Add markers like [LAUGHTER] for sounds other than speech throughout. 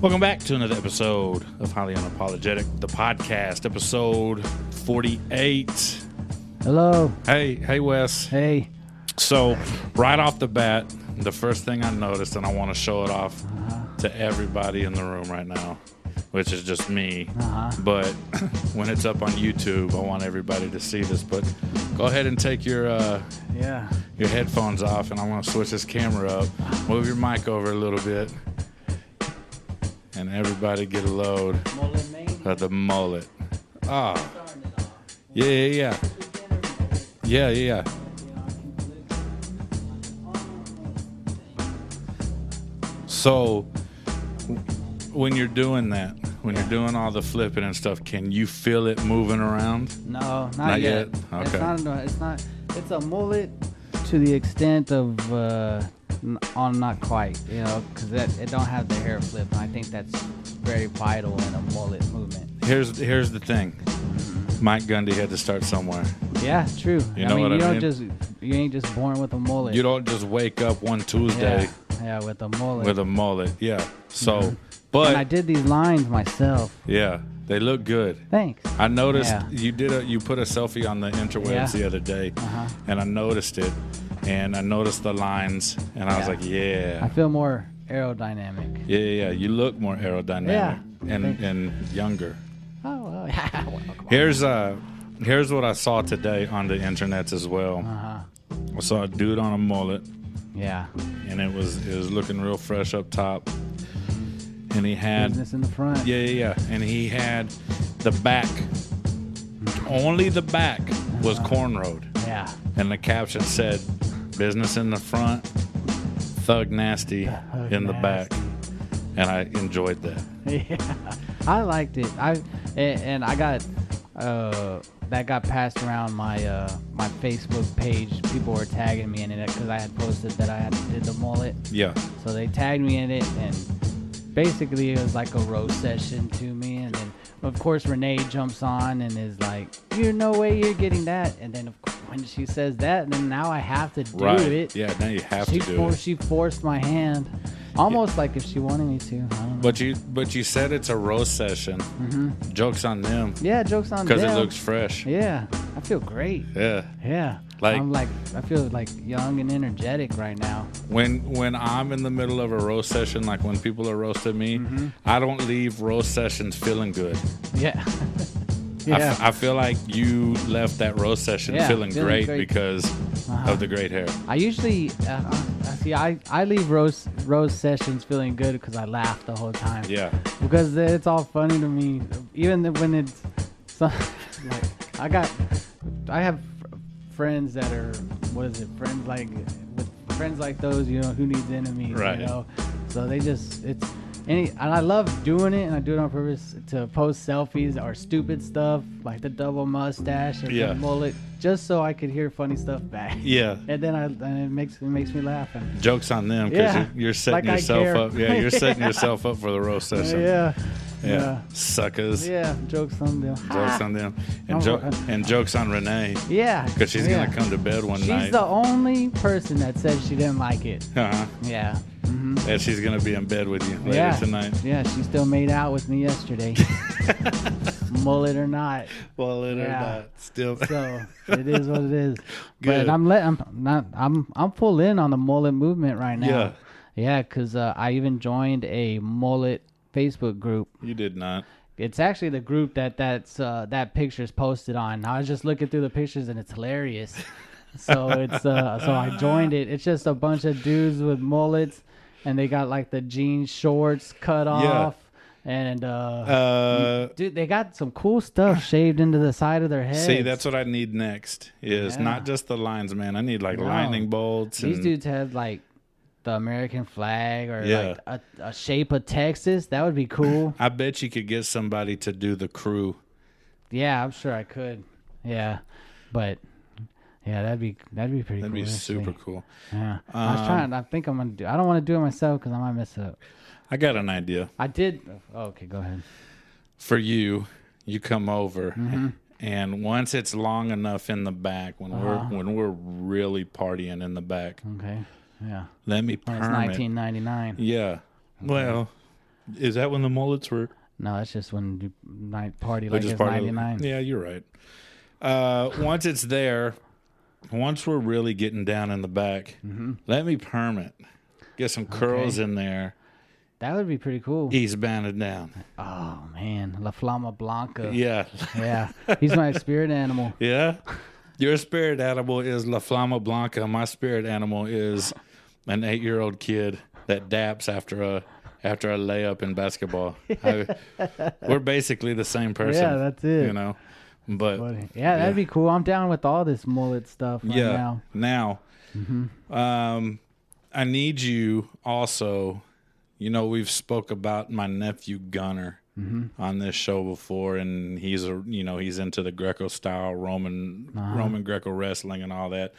Welcome back to another episode of Highly Unapologetic, the podcast, episode 48. Hello. Hey, hey, Wes. Hey. So, right off the bat, the first thing I noticed, and I want to show it off Uh-huh. to everybody in the room right now, which is just me. Uh-huh. But [LAUGHS] when it's up on YouTube, I want everybody to see this. But go ahead and take your uh, Yeah. your headphones off, and I want to switch this camera up. Move your mic over a little bit, and everybody get a load of the mullet. Ah, yeah, yeah, yeah, yeah, yeah. yeah. So, when you're doing that, when you're doing all the flipping and stuff, can you feel it moving around? No, not, Not yet. yet? It's Okay. not. It's not. It's a mullet to the extent of uh, on not quite. You know, because it don't have the hair flip. And I think that's very vital in a mullet movement. Here's here's the thing. Mike Gundy had to start somewhere. Yeah, true. You I know mean, what you I don't mean? just you ain't just born with a mullet. You don't just wake up one Tuesday Yeah, yeah, with a mullet. with a mullet. Yeah. So, but. and I did these lines myself. yeah, they look good. Thanks. I noticed Yeah. you did a you put a selfie on the interwebs Yeah. the other day, Uh-huh. and I noticed it, and I noticed the lines, and I was like, yeah, I feel more aerodynamic. yeah, yeah, yeah. You look more aerodynamic Yeah. and and younger. Oh, well, [LAUGHS] yeah. well. Here's uh, here's what I saw today on the internet as well. Uh-huh. I saw a dude on a mullet, Yeah. and it was it was looking real fresh up top, and he had Business in the front. Yeah, yeah, yeah. And he had the back. Only the back was cornrowed. Yeah. And the caption said, business in the front, thug nasty Thug in the back. And I enjoyed that. [LAUGHS] Yeah, I liked it. I and, I got uh that got passed around my uh my Facebook page. People were tagging me in it because I had posted that I had did the mullet. Yeah. So they tagged me in it, and basically it was like a roast session to me. And then of course Renee jumps on and is like, "You no way you're getting that." And then of course, when she says that, then now I have to do right. it. Yeah, now you have she to do for- it. she forced my hand, almost like if she wanted me to. I don't know. But you but you said it's a roast session. Jokes on them. Yeah, jokes on them. Because it looks fresh. Yeah, I feel great. Yeah. Yeah, Like- I'm like I feel like young and energetic right now. When when I'm in the middle of a roast session, like when people are roasting me, Mm-hmm. I don't leave roast sessions feeling good. Yeah, [LAUGHS] I f- yeah, I, feel like you left that roast session Yeah, feeling, feeling great, great. because Uh-huh. of the great hair. I usually uh, see I I leave rose rose sessions feeling good because I laugh the whole time. Yeah. because it's all funny to me, even when it's some, [LAUGHS] like I got I have fr- friends that are what is it friends like with friends like those you know who needs enemies Right. you know so they just it's any and I love doing it and I do it on purpose to post selfies or stupid stuff like the double mustache or Yeah. the mullet just so I could hear funny stuff back Yeah. [LAUGHS] and then I and it makes it makes me laugh and Jokes on them because Yeah. you're, you're setting Like yourself up. Yeah, you're setting yourself up for the roast [LAUGHS] session. yeah Yeah. yeah Suckers. yeah jokes on them Jokes on them. And, jo- and jokes on Renee yeah because she's yeah. going to come to bed one She's night. She's the only person that said she didn't like it. uh-huh. Yeah. hmm And she's going to be in bed with you later yeah. tonight. Yeah, she still made out with me yesterday. [LAUGHS] Mullet or not. Mullet or not. Still. So it is what it is. [LAUGHS] Good. But I'm let I'm not I'm I'm full in on the mullet movement right now. Yeah. Yeah, because uh, I even joined a mullet Facebook group. You did not. It's actually the group that that's uh, that picture's posted on. I was just looking through the pictures and it's hilarious. [LAUGHS] so it's uh, so I joined it. It's just a bunch of dudes with mullets, and they got like the jean shorts cut off, and uh, Uh, dude, they got some cool stuff shaved into the side of their head. see, that's what I need next. Is Yeah. not just the lines, man. I need like No. lightning bolts. These and, dudes had like the American flag or Yeah. like a, a shape of Texas. That would be cool. [LAUGHS] I bet you could get somebody to do the crew. yeah, I'm sure I could. Yeah, but yeah, that'd be that'd be pretty cool. That'd cool. be super cool. Yeah, I was Um, trying. I think I'm gonna do. I don't want to do it myself because I might mess it up. I got an idea I did. Oh, okay, go ahead. for you. You come over, Mm-hmm. and once it's long enough in the back, when Uh-huh. we're when we're really partying in the back, Okay. Yeah. let me When it's perm it. 1999. Yeah. Well, is that when the mullets were? No, that's just when you night party like just it's part of- 99. Yeah, you're right. Uh, once it's there, once we're really getting down in the back, Mm-hmm. let me perm it. Get some curls in there. That would be pretty cool. Eastbound and down. Oh man, La Flama Blanca. Yeah. Yeah. He's my spirit animal. [LAUGHS] Yeah. Your spirit animal is La Flama Blanca. My spirit animal is an eight year old kid that daps after a after a layup in basketball. [LAUGHS] I, we're basically the same person. Yeah, that's it. You know. But But, yeah, that'd be cool. I'm down with all this mullet stuff right yeah. now. Now, Mm-hmm. um, I need you also. You know, we've spoke about my nephew Gunner Mm-hmm. on this show before, and he's a you know he's into the Greco style Roman Uh-huh. Roman Greco wrestling and all that.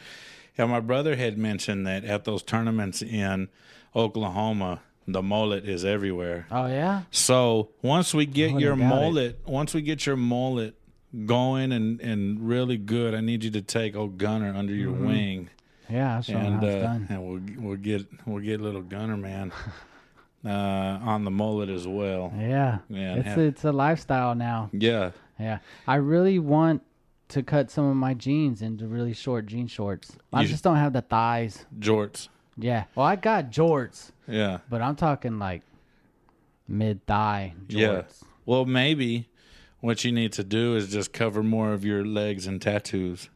And my brother had mentioned that at those tournaments in Oklahoma, the mullet is everywhere. Oh yeah. So once we get Oh, your got it. mullet, once we get your mullet going and and really good, I need you to take old Gunner under your Mm-hmm. wing, Yeah, I'll show him and uh, done. and we'll we'll get we'll get little Gunner man [LAUGHS] uh, on the mullet as well. Yeah. Yeah, It's have- it's a lifestyle now. Yeah, Yeah. I really want to cut some of my jeans into really short jean shorts. I You- just don't have the thighs. jorts. Yeah. Well, I got jorts, Yeah, but I'm talking like mid thigh jorts. Yeah. Well, maybe what you need to do is just cover more of your legs and tattoos.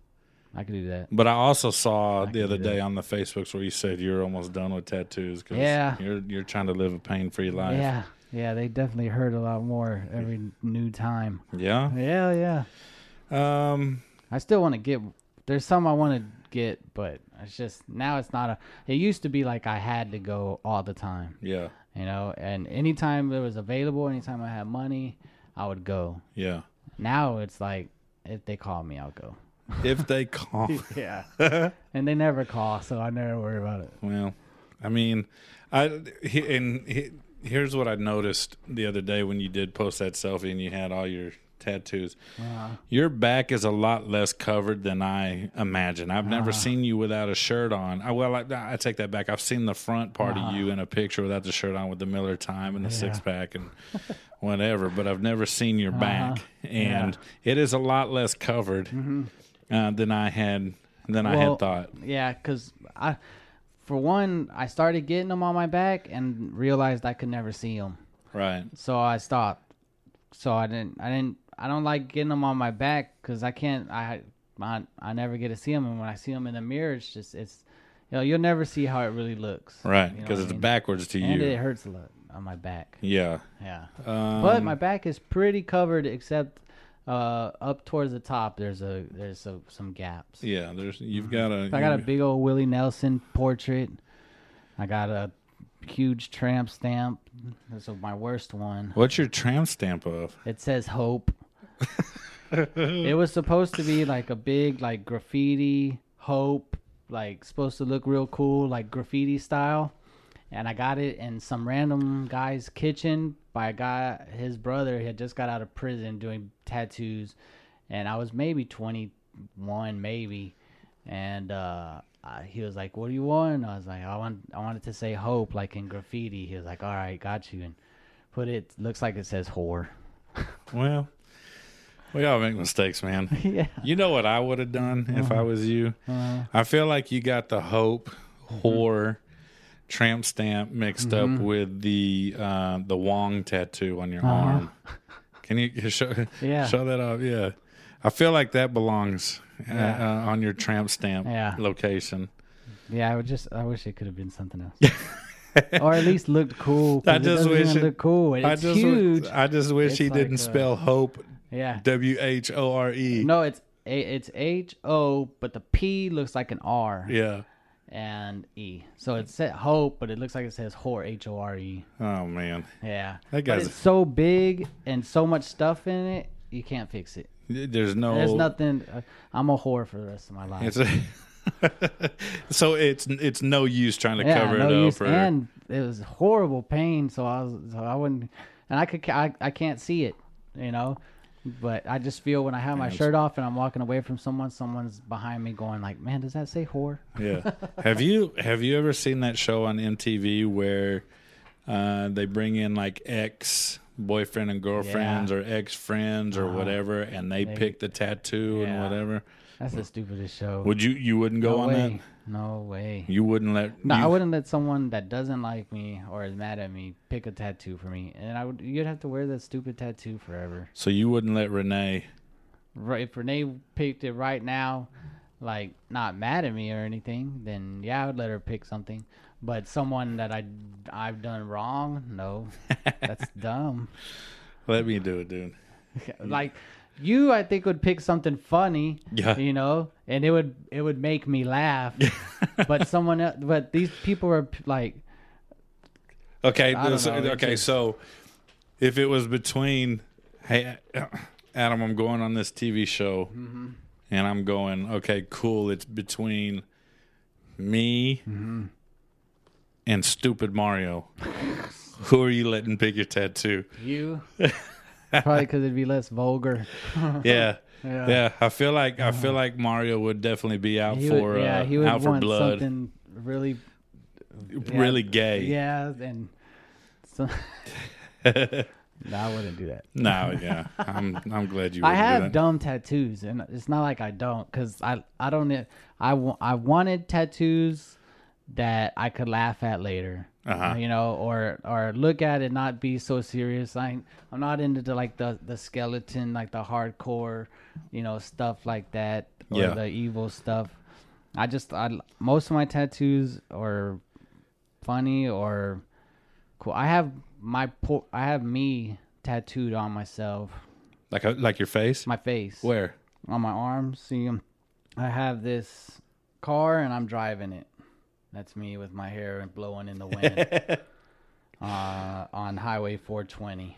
I could do that. But I also saw the other day on the Facebooks where you said you're almost done with tattoos because Yeah. you're you're trying to live a pain free life. Yeah. Yeah, they definitely hurt a lot more every new time. Yeah. Yeah, yeah. Um. I still want to get. There's some I want to get, but it's just now it's not a. It used to be like I had to go all the time, Yeah. you know, and anytime it was available, anytime I had money, I would go. Yeah. Now it's like if they call me, I'll go. If they [LAUGHS] call. [LAUGHS] Yeah, and they never call, so I never worry about it. well, I mean, I and he, here's what I noticed the other day when you did post that selfie and you had all your tattoos. Uh, Your back is a lot less covered than I imagine. I've never Uh-huh. seen you without a shirt on. I, well, I, I take that back. I've seen the front part Uh-huh. of you in a picture without the shirt on with the Miller Time and the six pack and [LAUGHS] whatever, but I've never seen your back. And it is a lot less covered uh, than I had than I Mm-hmm. Had thought. Yeah, because I, for one, I started getting them on my back and realized I could never see them. Right. so I stopped. So I didn't. I didn't. I don't like getting them on my back because I can't. I, I I never get to see them, and when I see them in the mirror, it's just it's. You know, you'll never see how it really looks. Right. You know Because I it's mean? backwards to and you. it hurts a lot on my back. yeah. Yeah, Um, but my back is pretty covered except uh, up towards the top. There's a there's a, some gaps. yeah, there's you've got a I got a big old Willie Nelson portrait. I got a huge tramp stamp. This is my worst one. What's your tramp stamp of? It says hope. [LAUGHS] it was supposed to be like a big like graffiti hope, like supposed to look real cool, like graffiti style. And I got it in some random guy's kitchen by a guy his brother he had just got out of prison doing tattoos and I was maybe 21 maybe and uh he was like, "What do you want?" I was like, "I want, I wanted to say hope, like in graffiti." He was like, "All right, got you." And put it. Looks like it says whore. Well, we all make mistakes, man. [LAUGHS] yeah. You know what I would have done if Uh-huh. I was you? I feel like you got the hope, Mm-hmm. whore, tramp stamp mixed up with the uh, the Wong tattoo on your Uh-huh. arm. Can you [LAUGHS] show Yeah. show that off? Yeah, I feel like that belongs uh, Yeah. uh, on your tramp stamp Yeah. location. Yeah, I would just. I wish it could have been something else. [LAUGHS] or at least looked cool. I just wish it- look cool. It's I just huge. I just wish It's he like didn't a- spell hope yeah. W H O R E. No, it's a, it's H O, but the P looks like an R Yeah. and E. So it said hope, but it looks like it says whore H O R E. Oh man, Yeah. That but guy's- it's so big and so much stuff in it, you can't fix it. there's no. There's nothing. Uh, I'm a whore for the rest of my life. It's [LAUGHS] so it's it's no use trying to yeah, cover no it use. up. Or, And it was horrible pain, so I was, so I wouldn't, and I could, I, I can't see it, you know. But I just feel when I have my shirt off and I'm walking away from someone, someone's behind me going like, "Man, does that say whore?" yeah. [LAUGHS] have you have you ever seen that show on MTV where uh, they bring in like ex boyfriend and girlfriends Yeah. or ex friends or whatever, and they, They- pick the tattoo and whatever? That's the stupidest show. Would you you wouldn't go no on way. that? No way. You wouldn't let No, you, I wouldn't let someone that doesn't like me or is mad at me pick a tattoo for me, and I would. You'd have to wear that stupid tattoo forever. So you wouldn't let Renee. Right, if Renee picked it right now, like not mad at me or anything, then yeah, I would let her pick something. But someone that I I've done wrong, no, [LAUGHS] that's dumb. Let me do it, dude. [LAUGHS] like you, I think would pick something funny, Yeah. you know, and it would it would make me laugh. [LAUGHS] but someone else, but these people are like, Okay, so- okay. just- So if it was between, hey, Adam, I'm going on this TV show, Mm-hmm. and I'm going, okay, cool. It's between me Mm-hmm. and stupid Mario. Who are you letting pick your tattoo? you, [LAUGHS] probably because it'd be less vulgar. [LAUGHS] [LAUGHS] Yeah. Yeah. Yeah, I feel like I feel like Mario would definitely be out He for would, yeah, uh, he would out for want blood, something really really gay. Yeah, and so, [LAUGHS] no, I wouldn't do that. No, yeah, I'm I'm glad you. I have dumb tattoos, and it's not like I don't, cause I I don't I I wanted tattoos that I could laugh at later. Uh-huh. You know, or or look at it, not be so serious. I I'm not into the, like the the skeleton, like the hardcore, you know, stuff like that, or Yeah. the evil stuff. I just I most of my tattoos are funny or cool. I have my po- I have me tattooed on myself, like a, like your face. my face, Where? on my arm. See, um, I have this car and I'm driving it. That's me with my hair blowing in the [LAUGHS] wind uh, on Highway 420.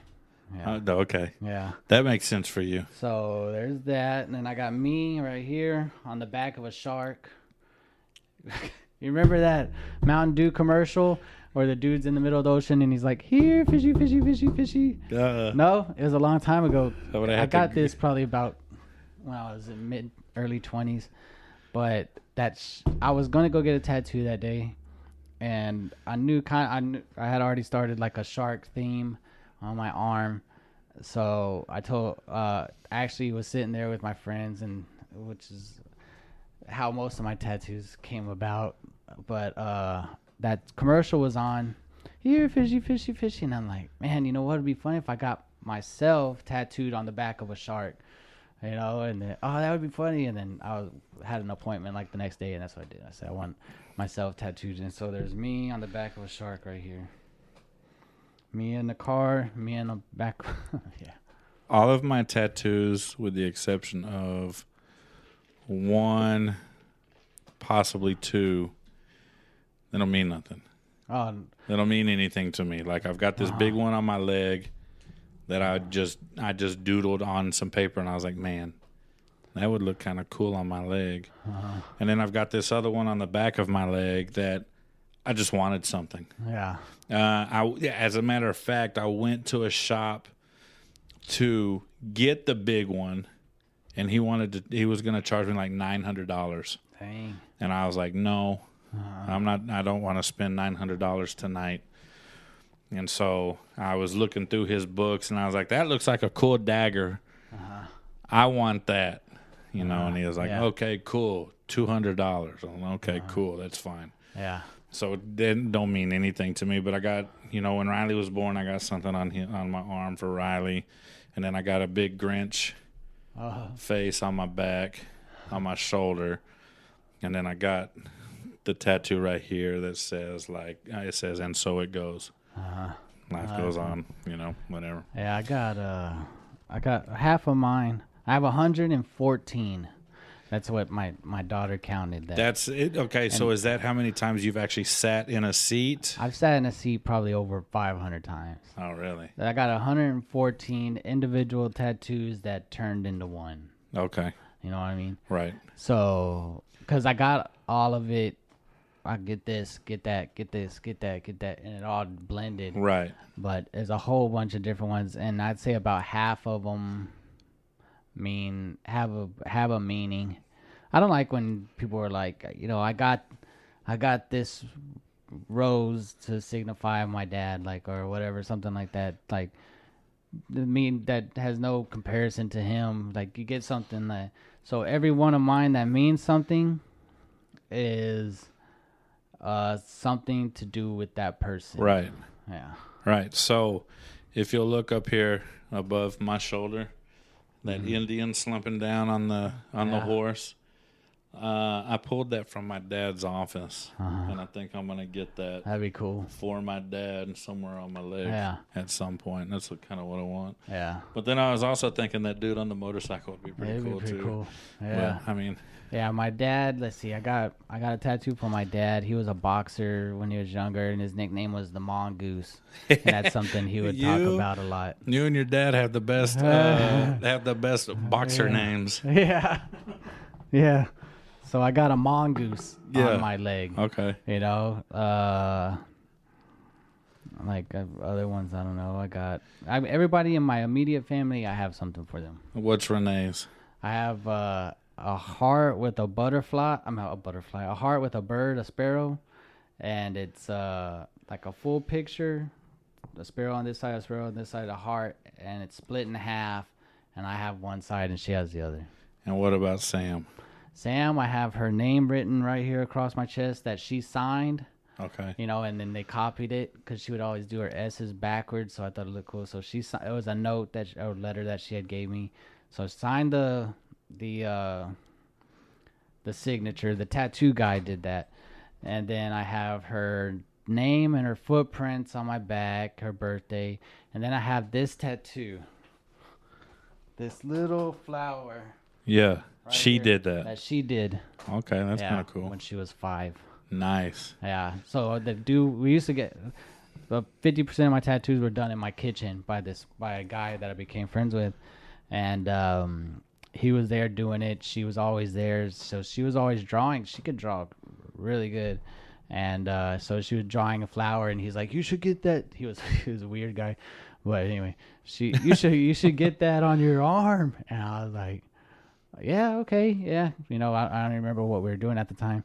Yeah, Uh, okay, yeah. that makes sense for you. So there's that, and then I got me right here on the back of a shark. [LAUGHS] you remember that Mountain Dew commercial where the dude's in the middle of the ocean and he's like, "Here, fishy, fishy, fishy, fishy." Uh, No, it was a long time ago. I I had to got this probably about when I was in mid early twenties, but that's I was gonna go get a tattoo that day, and I knew kind I knew I had already started like a shark theme on my arm, so I told uh actually was sitting there with my friends and which is how most of my tattoos came about, but uh that commercial was on here fishy fishy fishy and i'm like man you know what? Would be funny if i got myself tattooed on the back of a shark you know and then oh that would be funny and then i was, had an appointment like the next day and that's what i did. I said i want myself tattooed and so there's me on the back of a shark right here. Me in the car me in the back [LAUGHS] yeah. All of my tattoos, with the exception of one, possibly two, they don't mean nothing. oh. They don't mean anything to me. Like I've got this big one on my leg that I just I just doodled on some paper, and I was like, man, that would look kind of cool on my leg. And then I've got this other one on the back of my leg that I just wanted something. yeah Uh, I, yeah, as a matter of fact, I went to a shop to get the big one, and he wanted to. He was going to charge me like nine hundred dollars, dang and I was like, "No, I'm not. I don't want to spend nine hundred dollars tonight." And so I was looking through his books, and I was like, "That looks like a cool dagger. I want that." You know, and he was like, yeah. "Okay, cool, two hundred dollars." Okay, cool, that's fine. yeah so it didn't don't mean anything to me. But I got you know when Riley was born, I got something on hi- on my arm for Riley, and then I got a big Grinch Uh, face on my back, on my shoulder, and then I got the tattoo right here that says like uh, it says and so it goes. Uh, Life goes on, you know, whatever. yeah, I got uh, I got half of mine. I have 114. That's what my my daughter counted. That That's it. Okay, so is that how many times you've actually sat in a seat? I've sat in a seat probably over 500 times. Oh, really? I got 114 individual tattoos that turned into one. Okay, You know what I mean? right. So, because I got all of it, I get this, get that, get this, get that, get that, and it all blended. Right. But there's a whole bunch of different ones, and I'd say about half of them mean have a have a meaning. I don't like when people are like, you know, I got, I got this rose to signify my dad, like or whatever, something like that. Like, I mean that has no comparison to him. Like you get something that so every one of mine that means something is uh something to do with that person. Right. Yeah. Right. So, if you'll look up here above my shoulder, that Indian slumping down on the on the Mm-hmm. Horse, uh, I pulled that from my dad's office, Uh-huh. and I think I'm gonna get that That'd be cool. for my dad somewhere on my leg Yeah. at some point. That's kind of what I want. Yeah. But then I was also thinking that dude on the motorcycle would be pretty It'd cool be pretty too. cool. But, Yeah. I mean, Yeah, my dad, let's see. I got I got a tattoo for my dad. He was a boxer when he was younger and his nickname was the Mongoose. And that's something he would talk [LAUGHS] about a lot. you and your dad have the best uh, [LAUGHS] have the best boxer names. [LAUGHS] Yeah. yeah. So I got a mongoose Yeah. on my leg. Okay. You know, uh, like uh, other ones, I don't know. I got I, everybody in my immediate family. I have something for them. What's Renee's? I have uh, a heart with a butterfly. I'm not a butterfly. A heart with a bird, a sparrow, and it's uh like a full picture. The sparrow on this side, a sparrow on this side, a heart, and it's split in half. And I have one side, and she has the other. And what about Sam? Sam, I have her name written right here across my chest that she signed, Okay. you know, and then they copied it because she would always do her S's backwards. So I thought it looked cool. So she it was a note that a letter that she had gave me. So I signed the the uh, the signature. The tattoo guy did that, and then I have her name and her footprints on my back, her birthday, and then I have this tattoo. This little flower. Yeah. right she here did that. That she did. Okay, that's yeah, kind of cool. When she was five. Nice. Yeah. So the dude, we used to get about fifty percent of my tattoos were done in my kitchen by this by a guy that I became friends with, and um, he was there doing it. She was always there, so she was always drawing. She could draw really good, and uh, so she was drawing a flower, and he's like, "You should get that." He was [LAUGHS] he was a weird guy, but anyway, she you should you should get that on your arm, and I was like. Yeah, okay, yeah. You know, I, I don't remember what we were doing at the time,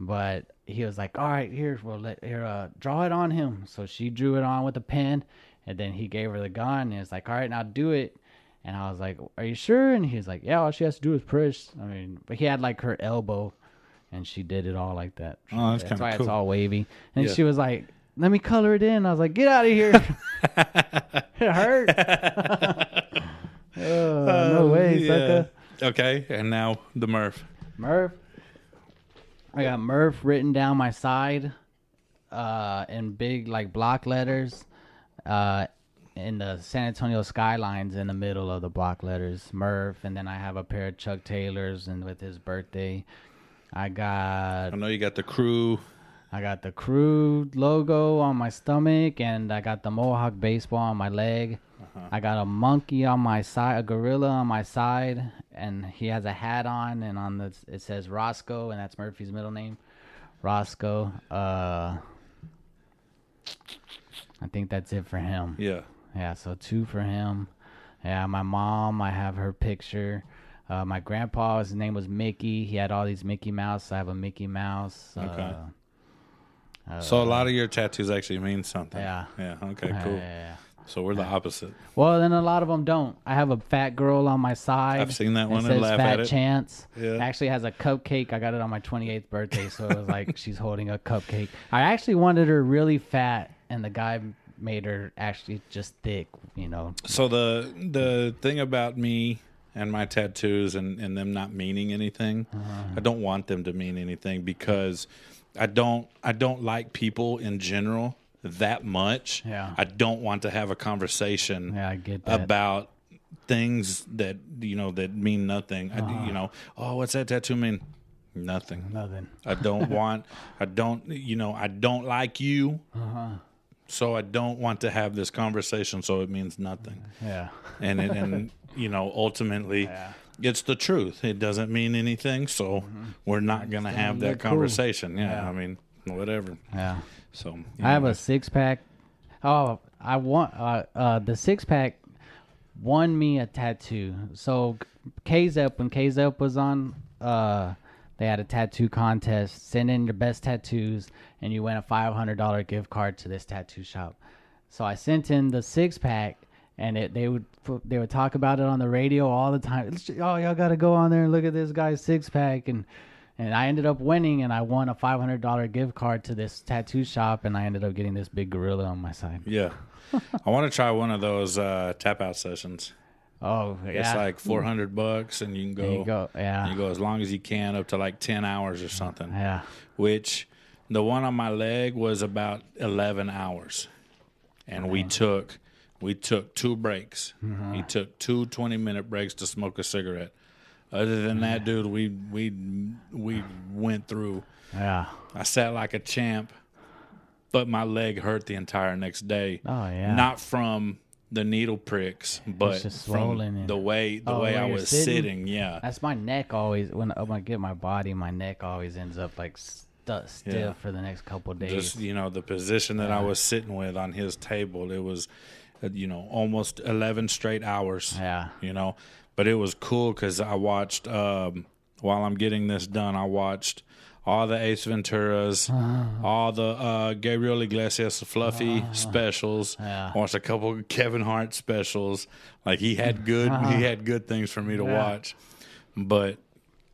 but he was like, "All right, here, we'll let here, uh, draw it on him." So she drew it on with a pen, and then he gave her the gun, and it's like, "All right, now do it." And I was like, "Are you sure?" And he was like, "Yeah, all she has to do is push." I mean, but he had like her elbow, and she did it all like that. Oh, that's kinda why cool. it's all wavy. And Yeah. she was like, "Let me color it in." I was like, "Get out of here!" [LAUGHS] [LAUGHS] it hurt. oh, [LAUGHS] no way, sucker. Okay, and now the Murph. Murph. I got Murph written down my side, uh, in big like block letters, uh, in the San Antonio skylines in the middle of the block letters, Murph, and then I have a pair of Chuck Taylors and with his birthday. I got I know you got the crew. I got the crew logo on my stomach, and I got the Mohawk baseball on my leg. I got a monkey on my side, a gorilla on my side, and he has a hat on, and on the it says Roscoe, and that's Murphy's middle name, Roscoe. Uh, I think that's it for him. Yeah. Yeah, so two for him. Yeah, my mom, I have her picture. Uh, my grandpa, his name was Mickey. He had all these Mickey Mouse. I have a Mickey Mouse. Okay. Uh, So a lot of your tattoos actually mean something. Yeah. Yeah. Okay. Cool. yeah, yeah. So we're the opposite. Well, then a lot of them don't. I have a fat girl on my side. I've seen that one and says laugh Fat at it. Chance. Yeah. It actually has a cupcake. I got it on my 28th birthday, so it was like [LAUGHS] she's holding a cupcake. I actually wanted her really fat, and the guy made her actually just thick. You know. So the the thing about me and my tattoos and, and them not meaning anything, Uh-huh. I don't want them to mean anything because I don't I don't like people in general that much. Yeah. I don't want to have a conversation Yeah, I get that. about things that you know that mean nothing. Uh-huh. you know, oh, what's that tattoo mean? Nothing. Nothing. I don't [LAUGHS] want. I don't. You know. I don't like you. Uh-huh. So I don't want to have this conversation. So it means nothing. Yeah. And it, and you know, ultimately, Yeah. it's the truth. It doesn't mean anything. So we're not gonna have that cool. conversation. Yeah, Yeah. I mean, whatever. Yeah. So I have a six pack. Oh, I want uh, uh the six pack won me a tattoo. So KZEP when KZEP was on, uh, they had a tattoo contest. Send in your best tattoos, and you win a five hundred dollar gift card to this tattoo shop. So I sent in the six pack, and it, they would they would talk about it on the radio all the time. Oh, y'all got to go on there and look at this guy's six pack, and and I ended up winning, and I won a five hundred dollar gift card to this tattoo shop, and I ended up getting this big gorilla on my side. yeah. [LAUGHS] I want to try one of those uh, tap out sessions. Oh yeah, It's like four hundred bucks, and you can go. you go. Yeah, You go as long as you can, up to like ten hours or something. yeah. which the one on my leg was about 11 hours and we took we took two breaks mm-hmm. he took two 20 minute breaks to smoke a cigarette other than that dude we we we went through Yeah. i sat like a champ but my leg hurt the entire next day Oh, yeah. not from the needle pricks but from the way the Oh, way i was sitting? sitting yeah That's my neck always when, I get my body, my neck always ends up like stu- stiff Yeah. for the next couple days. just you know the position that I was sitting with on his table. It was, uh, you know, almost eleven straight hours. yeah. You know, but it was cool because I watched um, while I'm getting this done. I watched all the Ace Venturas, ah. all the uh, Gabriel Iglesias fluffy ah. specials. Yeah. I watched a couple of Kevin Hart specials. Like he had good, he ah. had good things for me to Yeah. watch. But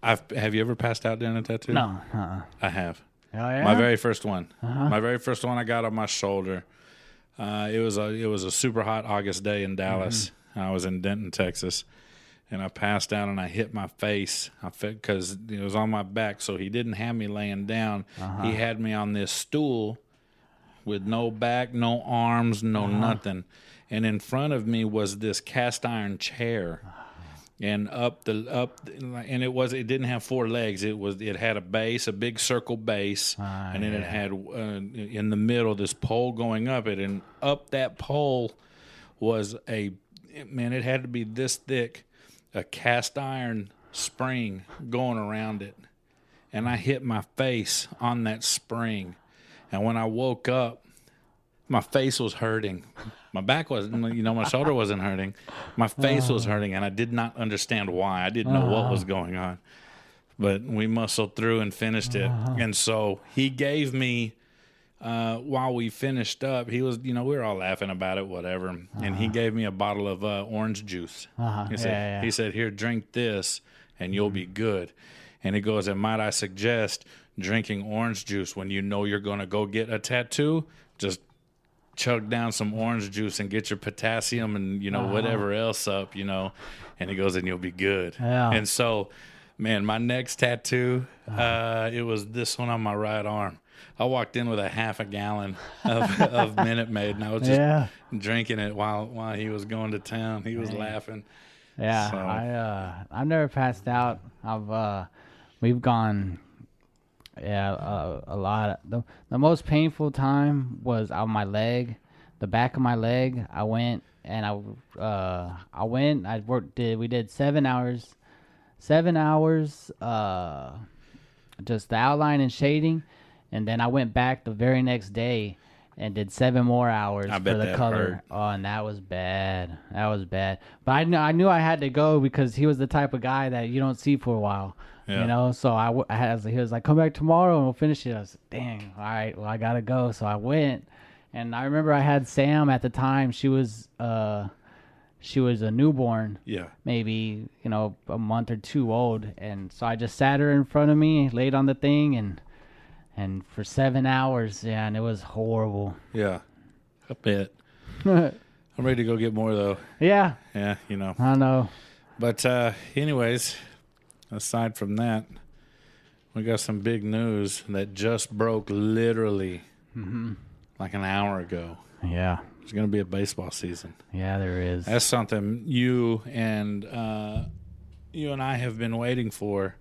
I've have you ever passed out during a tattoo? No. Uh-uh. I have. Oh yeah. My very first one. Uh-huh. My very first one I got on my shoulder. Uh, it was a it was a super hot August day in Dallas. Mm-hmm. I was in Denton, Texas, and I passed out and I hit my face. I because it was on my back, so he didn't have me laying down. He had me on this stool with no back, no arms, no nothing. And in front of me was this cast iron chair. And up the up and it was it didn't have four legs. It was it had a base a big circle base Ah, and then it had uh, in the middle this pole going up it. And up that pole was a man it had to be this thick a cast iron spring going around it and i hit my face on that spring and when i woke up my face was hurting. My back wasn't, you know, my shoulder wasn't hurting. My face was oh. hurting, and I did not understand why. I didn't know what was oh. going on. But we muscled through and finished it. Uh-huh. And so he gave me, uh, while we finished up, he was, you know, we were all laughing about it, whatever. And he gave me a bottle of uh, orange juice. Uh-huh. He said, Yeah, yeah. he said, here, drink this, and you'll be good. And he goes, and might I suggest drinking orange juice when you know you're going to go get a tattoo? Just chug down some orange juice and get your potassium and you know whatever else up, you know. And he goes, and you'll be good. Yeah. And so, man, my next tattoo, uh, it was this one on my right arm. I walked in with a half a gallon of, [LAUGHS] of Minute Maid, and I was just Yeah. drinking it while while he was going to town. He was laughing. Yeah, So- I uh, I've never passed out. I've uh, we've gone, yeah, uh, a lot. The the most painful time was on my leg, the back of my leg. I went and I uh I went. I worked. Did we did seven hours, seven hours. Uh, just the outline and shading, and then I went back the very next day and did seven more hours I for the color. hurt. Oh, and that was bad. That was bad. But I knew I knew I had to go because he was the type of guy that you don't see for a while. Yeah. You know, so I had, he was like, "Come back tomorrow and we'll finish it." I was, "Dang, all right, well I gotta go." So I went, And I remember I had Sam at the time. She was uh, she was a newborn, Yeah. maybe you know a month or two old, and so I just sat her in front of me, laid on the thing, and and for seven hours, yeah, and it was horrible. Yeah. A bit. [LAUGHS] I'm ready to go get more though. yeah, Yeah, you know. I know. But uh anyways, aside from that, we got some big news that just broke literally like an hour ago. Yeah, It's going to be a baseball season. yeah, there is. That's something you and uh you and I have been waiting for.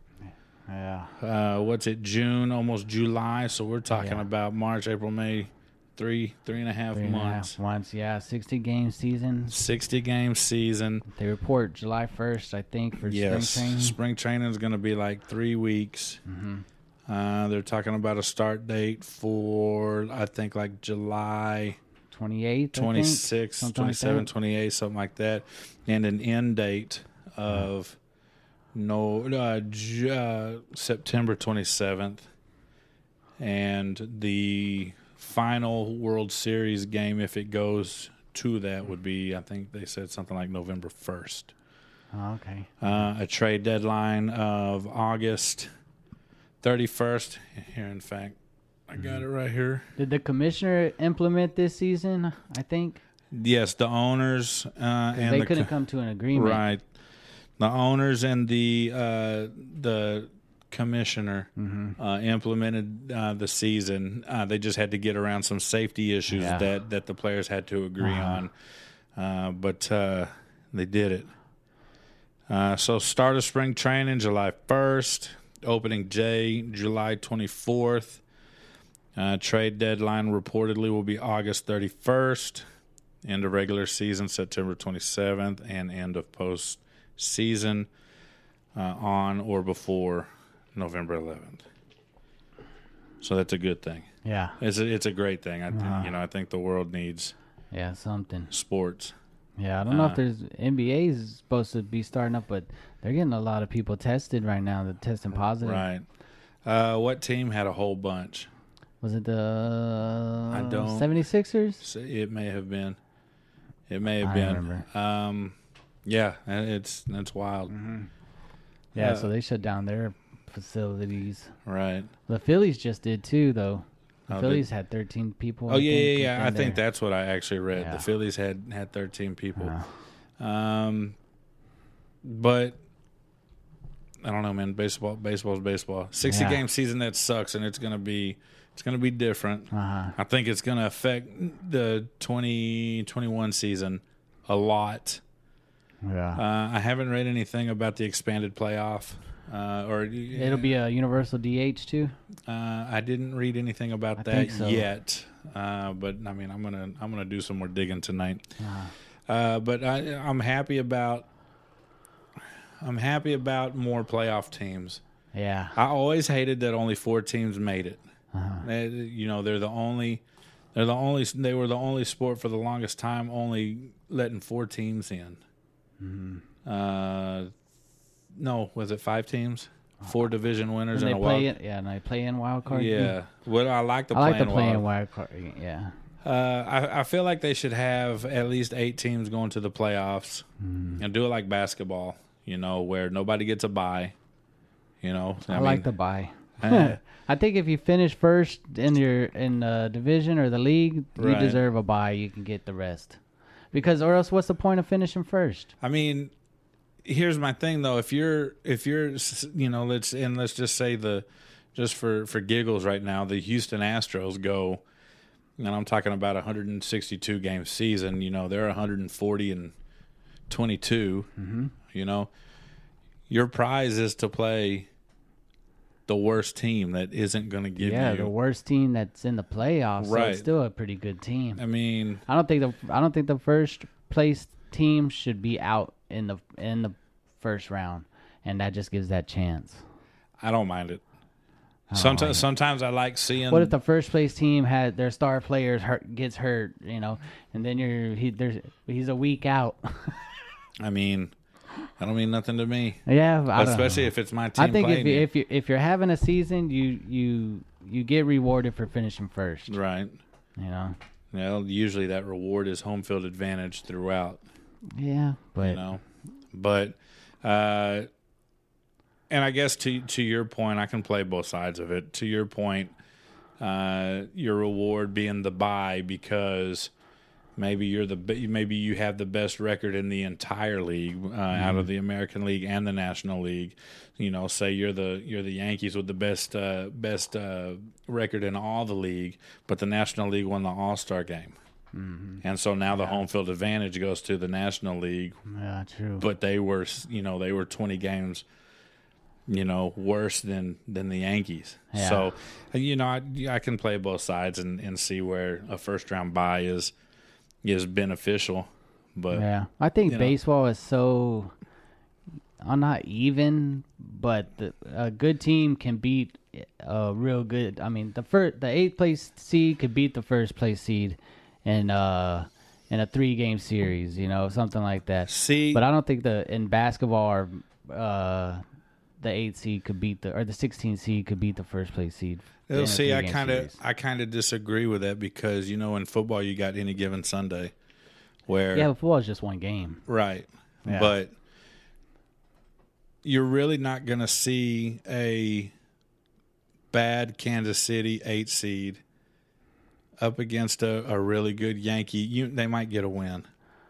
Yeah, Uh what's it, June, almost July, so we're talking Yeah. about March, April, May, three, three and a half three and a half months. months. Yeah, sixty game season. 60 game season. They report July first, I think, for yes, spring training. spring training is going to be like three weeks. Mm. Uh, they're talking about a start date for I think like July Twenty eighth, 26, something like 27, 28, something like that, and an end date of no uh, Ju- uh, September 27th, and the final World Series game, if it goes to that, would be I think they said something like November 1st. Oh, okay. Uh, a trade deadline of August 31st. Here, in fact, I got Mm-hmm. it right here. Did the commissioner implement this season? I think Yes, the owners uh, and they the couldn't co- come to an agreement. right, the owners and the uh, the commissioner Mm-hmm. uh, implemented uh, the season. Uh, they just had to get around some safety issues Yeah. that that the players had to agree on, uh, but uh, they did it. Uh, so start of spring training July first, opening J July twenty fourth. Uh, trade deadline reportedly will be August thirty first. End of regular season September twenty seventh, and end of post season uh, on or before November 11th. So that's a good thing. Yeah, It's a, it's a great thing. I think, Uh-huh. you know I think the world needs yeah, something. sports. Yeah, I don't know Uh, if there's NBA is supposed to be starting up, but they're getting a lot of people tested right now. They're testing positive. Right. Uh, what team had a whole bunch? Was it the I don't- 76ers? It may have been. It may have I been. remember. Um, yeah, it's that's wild. Yeah, Uh, so they shut down their facilities. Right. The Phillies just did too, though. The Oh, Phillies had 13 people. Oh I yeah, think, yeah, yeah. I within think their- that's what I actually read. Yeah. The Phillies had had 13 people. Uh, Um, but I don't know, man. Baseball, baseball's baseball. Sixty Yeah. game season that sucks, and it's gonna be it's gonna be different. uh-huh. I think it's gonna affect the 2021 season a lot. Yeah. Uh, I haven't read anything about the expanded playoff, uh, or It'll be a universal DH too. Uh, I didn't read anything about I that so. yet, uh, but I mean, I'm gonna I'm gonna do some more digging tonight. Uh-huh. Uh, but I, I'm happy about I'm happy about more playoff teams. Yeah. I always hated that only four teams made it. Uh-huh. They- you know, they're the only they're the only they were the only sport for the longest time only letting four teams in. Mm-hmm. Uh, no, was it five teams? Four division winners And and, they a wild. play it. Yeah, and they play in wild card. Yeah, well, I like the I like the playing wild. wild card. Yeah. Uh, I, I feel like they should have at least eight teams going to the playoffs Mm-hmm. and do it like basketball, you know, where nobody gets a bye. You know, I, like the bye. eh, [LAUGHS] I think if you finish first in your in the division or the league, you Right. deserve a bye. You can get the rest. Because or else, what's the point of finishing first? I mean, here's my thing though. If you're, if you're, you know, let's and let's just say the, just for for giggles right now, the Houston Astros go, and I'm talking about a 162 game season. You know, they're 140 and 22. Mm-hmm. You know, your prize is to play the worst team that isn't going to give yeah, you. the worst team that's in the playoffs. So Right. it's still a pretty good team. I mean, I don't think the I don't think the first place team should be out in the in the first round, and that just gives that chance. I don't mind it. I Sometimes, like it. sometimes I like seeing. What if the first place team had their star players hurt gets hurt, you know, and then you're he there's he's a week out. [LAUGHS] I mean, I don't mean nothing to me. yeah, I especially know. if it's my team I think if you, you. if you if you're having a season, you you you get rewarded for finishing first. right. You know, Well, usually that reward is home field advantage throughout. Yeah, but you know, but uh, and I guess to to your point, I can play both sides of it. To your point, uh, your reward being the bye because maybe you're the maybe you have the best record in the entire league uh, out of the American League and the National League. You know, say you're the you're the Yankees with the best uh, best uh, record in all the league, but the National League won the All Star game. And so now the home field advantage goes to the National League, yeah, true. but they were, you know, they were 20 games, you know, worse than than the Yankees. Yeah. So, you know, I, I can play both sides and, and see where a first round bye is is beneficial. But Yeah, I think you know. baseball is so, uh, not even, but the, a good team can beat a real good. I mean, the first, the eighth place seed could beat the first place seed, in uh, in a three game series. You know, something like that. see, But I don't think the in basketball, or, uh, the eight seed could beat the or the 16 seed could beat the first place seed. Well, see, I kind of. I kind of disagree with that because you know, in football, you got any given Sunday, where yeah, but football is just one game. Right. Yeah. But you're really not going to see a bad Kansas City eight seed up against a, a really good Yankee. You, they might get a win.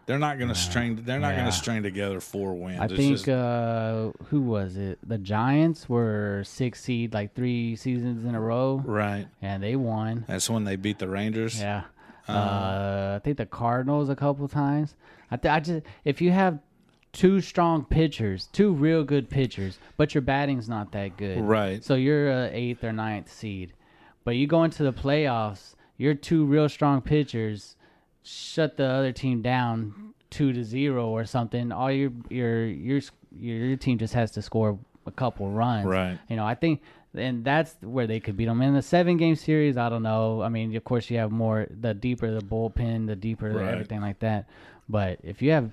They're not going to string. They're not going Yeah. to string together four wins. I It's think just- uh, who was it? The Giants were six seed like three seasons in a row, right. and they won. That's when they beat the Rangers. Yeah, uh, I think the Cardinals a couple times. I, th- I just if you have two strong pitchers, two real good pitchers, but your batting's not that good, Right. So you're a eighth or ninth seed, but you go into the playoffs. You're two real strong pitchers. Shut the other team down two to zero or something. All your your your your, your team just has to score a couple runs. Right. You know, I think, and that's where they could beat them in the seven game series. I don't know. I mean, of course, you have more the deeper the bullpen, the deeper the Right. everything like that. But if you have,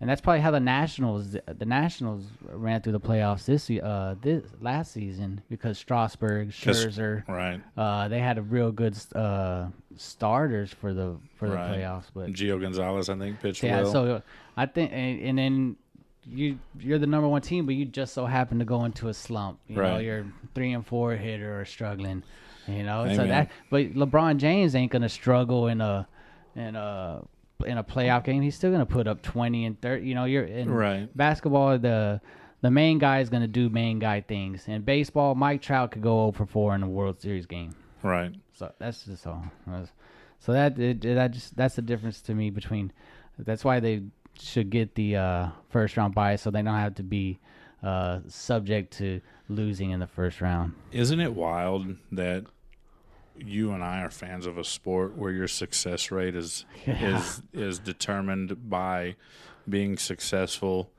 and that's probably how the Nationals the Nationals ran through the playoffs this uh this last season because Strasburg, Scherzer, Right. uh, they had a real good uh starters for the for the Right. playoffs. But Gio Gonzalez, I think, pitched yeah, well. so I think, and, and then you you're the number one team, but you just so happen to go into a slump. You know, Right. you're three and four hitter or struggling. You know, so that. But LeBron James ain't gonna struggle in a in a in a playoff game. He's still gonna put up twenty and thirty. You know, you're in Right. basketball. The the main guy is gonna do main guy things. In baseball, Mike Trout could go over for four in a World Series game. right. So that's just all. So that it, just that's the difference to me between. That's why they should get the uh, first round bye, so they don't have to be uh, subject to losing in the first round. Isn't it wild that you and I are fans of a sport where your success rate is [LAUGHS] Yeah. is is determined by being successful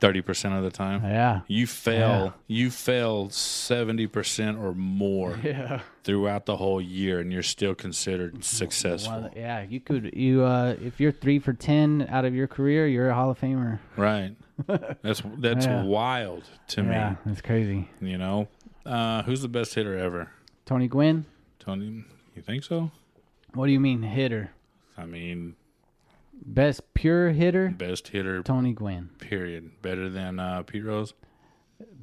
thirty percent of the time? Yeah. You fail you fail seventy percent or more [LAUGHS] Yeah. throughout the whole year and you're still considered successful. yeah, you could you uh, if you're three for ten out of your career, you're a Hall of Famer. Right. [LAUGHS] That's that's Yeah. wild to me. Yeah, that's crazy. You know? Uh, who's the best hitter ever? Tony Gwynn. Tony you think so? What do you mean hitter? I mean Best pure hitter? best hitter Tony Gwynn. period. Better than uh, Pete Rose.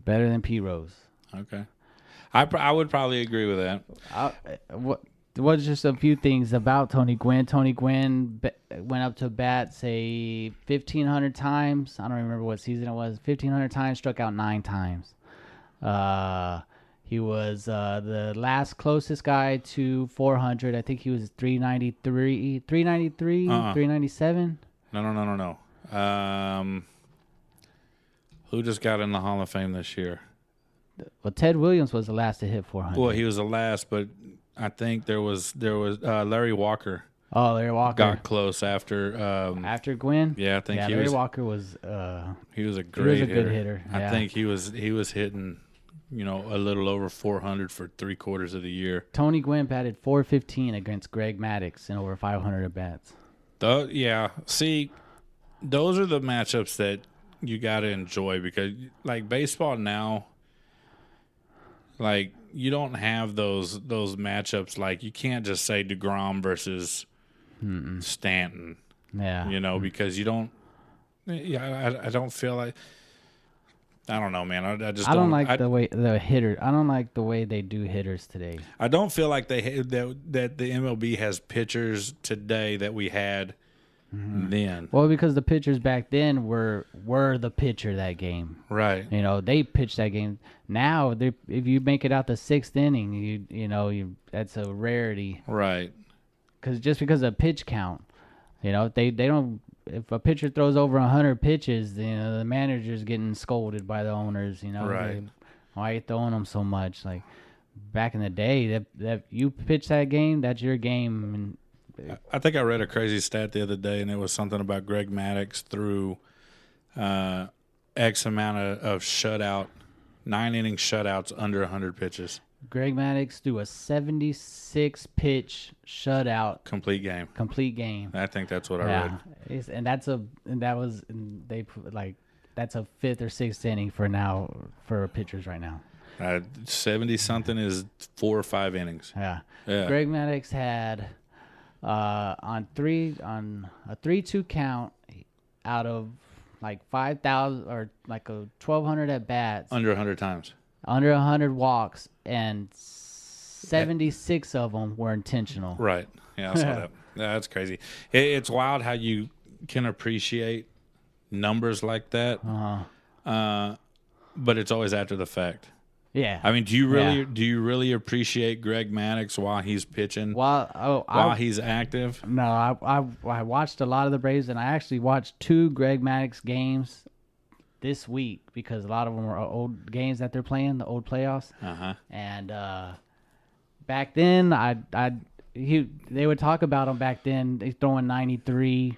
Better than Pete Rose. Okay, I pr- I would probably agree with that. I, what was just a few things about Tony Gwynn. Tony Gwynn be, went up to bat say fifteen hundred times. I don't remember what season it was. Fifteen hundred times, struck out nine times. Uh, he was uh, the last closest guy to four hundred. I think he was three ninety three, three ninety three, Uh-uh. three ninety seven. No, no, no, no, no. Um, who just got in the Hall of Fame this year? Well, Ted Williams was the last to hit four hundred. Well, he was the last, but I think there was there was uh, Larry Walker oh, Larry Walker. got close after. Um, After Gwynn. yeah, I think yeah, he Larry was Walker was. Uh, he was a great. He was a good hitter. hitter, I think he was he was hitting, you know, a little over 400 for three quarters of the year. Tony Gwynn batted 415 against Greg Maddux in over 500 at bats. Yeah. See, those are the matchups that you got to enjoy because, like baseball now, like you don't have those those matchups like you can't just say Degrom versus Stanton, Yeah. you know, mm. because you don't. Yeah, I, I don't feel like. I don't know, man. I, I just I don't like I, the way the hitter. I don't like the way they do hitters today. I don't feel like they that that the MLB has pitchers today that we had Mm-hmm. then. Well, because the pitchers back then were were the pitcher that game. Right. You know, they pitched that game. Now, they if you make it out the sixth inning, you you know, you that's a rarity. Right. Because just because of pitch count, you know, they they don't. If a pitcher throws over hundred pitches, you know, the manager's getting scolded by the owners. You know, Right. Like, why are you throwing them so much? Like back in the day, that that you pitch that game, that's your game. And I think I read a crazy stat the other day, and it was something about Greg Maddux threw uh, X amount of, of shutout, nine inning shutouts under 100 pitches, Greg Maddux threw a seventy-six pitch shutout complete game. complete game. I think that's what I Yeah, read. And that's a and that was and they like that's a fifth or sixth inning for now for pitchers right now. Uh, 70 something is four or five innings. Yeah. Yeah. Greg Maddux had uh, on three on a three-two count out of like five thousand or like a twelve hundred at bats, Under 100 times. under hundred walks, and seventy-six of them were intentional. Right. Yeah, I saw [LAUGHS] that. Yeah, that's crazy. It, it's wild how you can appreciate numbers like that, Uh-huh. uh, but it's always after the fact. Yeah. I mean, do you really Yeah. do you really appreciate Greg Maddux while he's pitching, while oh, while I, he's active? no, I, I I watched a lot of the Braves, and I actually watched two Greg Maddux games this week because a lot of them are old games that they're playing, the old playoffs. Uh huh. And uh, back then, I I he they would talk about him back then. He's throwing 93,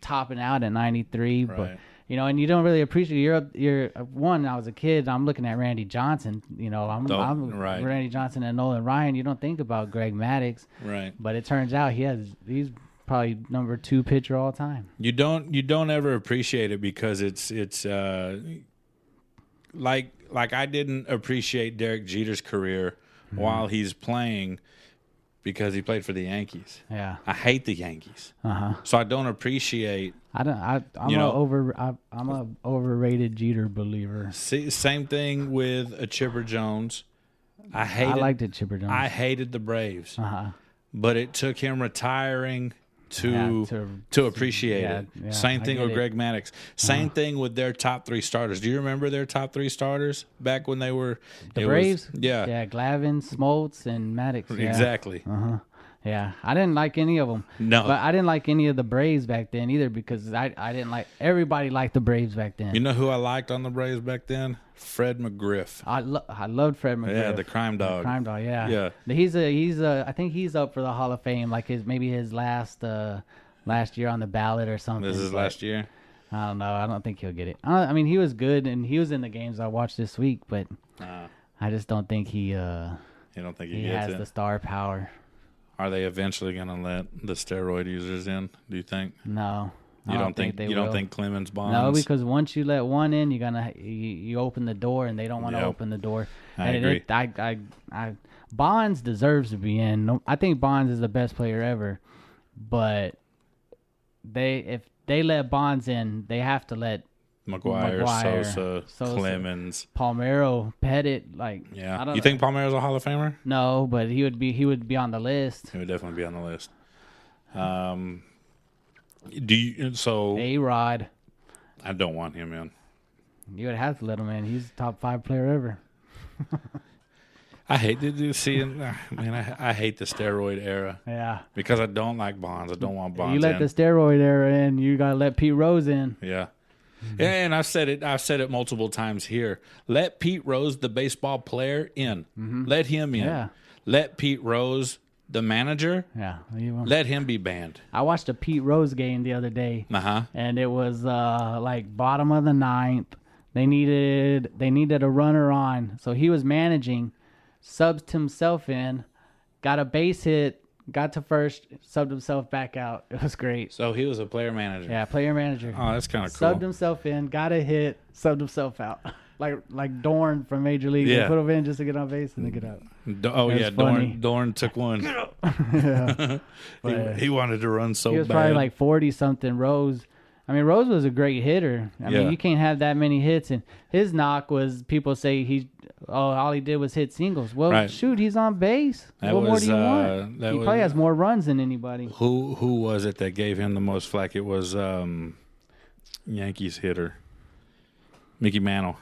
topping out at 93, but you know, and you don't really appreciate. You're you're one. I was a kid. I'm looking at Randy Johnson. You know, I'm, I'm right. Randy Johnson and Nolan Ryan. You don't think about Greg Maddux, Right. but it turns out he has he's probably number two pitcher all time. You don't you don't ever appreciate it because it's it's uh, like like I didn't appreciate Derek Jeter's career Mm-hmm. while he's playing because he played for the Yankees. Yeah. I hate the Yankees, Uh huh. so I don't appreciate. I don't. I, I'm You a over. I, I'm a overrated Jeter believer. See, same thing with a Chipper Jones. I hated. I liked it, Chipper Jones. I hated the Braves, uh huh. but it took him retiring to Yeah, to, to- appreciate yeah, it. yeah, Same thing with it. Greg Maddux. Same thing with their top three starters. Do you remember their top three starters back when they were The it was- Braves? yeah, Yeah, Glavine, Smoltz, and Maddux. Yeah. exactly. Uh huh. Yeah, I didn't like any of them. No. but I didn't like any of the Braves back then either because I I didn't like everybody liked the Braves back then. You know who I liked on the Braves back then? Fred McGriff. I lo- I loved Fred McGriff. Yeah, the crime dog. Crime dog. Yeah. Yeah. He's a he's a I think he's up for the Hall of Fame like his maybe his last uh last year on the ballot or something. This is but last year. I don't know. I don't think he'll get it. I, I mean, he was good and he was in the games I watched this week, but Uh, I just don't think he uh you don't think he, he gets has it? the star power. Are they eventually going to let the steroid users in? Do you think? No. You don't, think, they you don't think Clemens Bonds? No, because once you let one in, you're gonna you, you open the door, and they don't want to Yep. open the door. I and agree. It, I, I, I, Bonds deserves to be in. I think Bonds is the best player ever, but they if they let Bonds in, they have to let McGwire, McGwire, Sosa, Sosa. Clemens. Palmeiro, Pettitte. Like, Yeah. I don't You think Palmeiro's a Hall of Famer? no, but he would be he would be on the list. He would definitely be on the list. Um, do you? So A Rod, I don't want him in. you would have to let him in. He's the top five player ever. I hate to do see him. Man, I, I hate the steroid era Yeah. because I don't like Bonds. I don't want Bonds. you let in. the steroid era in, you gotta let Pete Rose in. Yeah. Yeah, and I've said it. I've said it multiple times here. Let Pete Rose, the baseball player, in. Let him in. Yeah. Let Pete Rose, the manager, Yeah. let him be banned. I watched a Pete Rose game the other day, Uh huh. and it was uh, like bottom of the ninth. They needed they needed a runner on, so he was managing, subbed himself in, got a base hit, got to first, subbed himself back out. It was great. So he was a player manager. Yeah, player manager. Oh, that's kind of cool. Subbed himself in, got a hit, subbed himself out. [LAUGHS] like like Dorn from Major League. Yeah. They put him in just to get on base and then get out. Do- oh yeah, funny. Dorn, Dorn took one. [LAUGHS] yeah. But, [LAUGHS] he, he wanted to run so he was bad. probably like forty something. Rose. I mean, Rose was a great hitter. I Yeah. mean, you can't have that many hits, and his knock was people say he, oh, all he did was hit singles. Well, Right. shoot, he's on base. That what more do you uh, want? He was- probably has more runs than anybody. who who was it that gave him the most flack? It was um, Yankees hitter Mickey Mantle.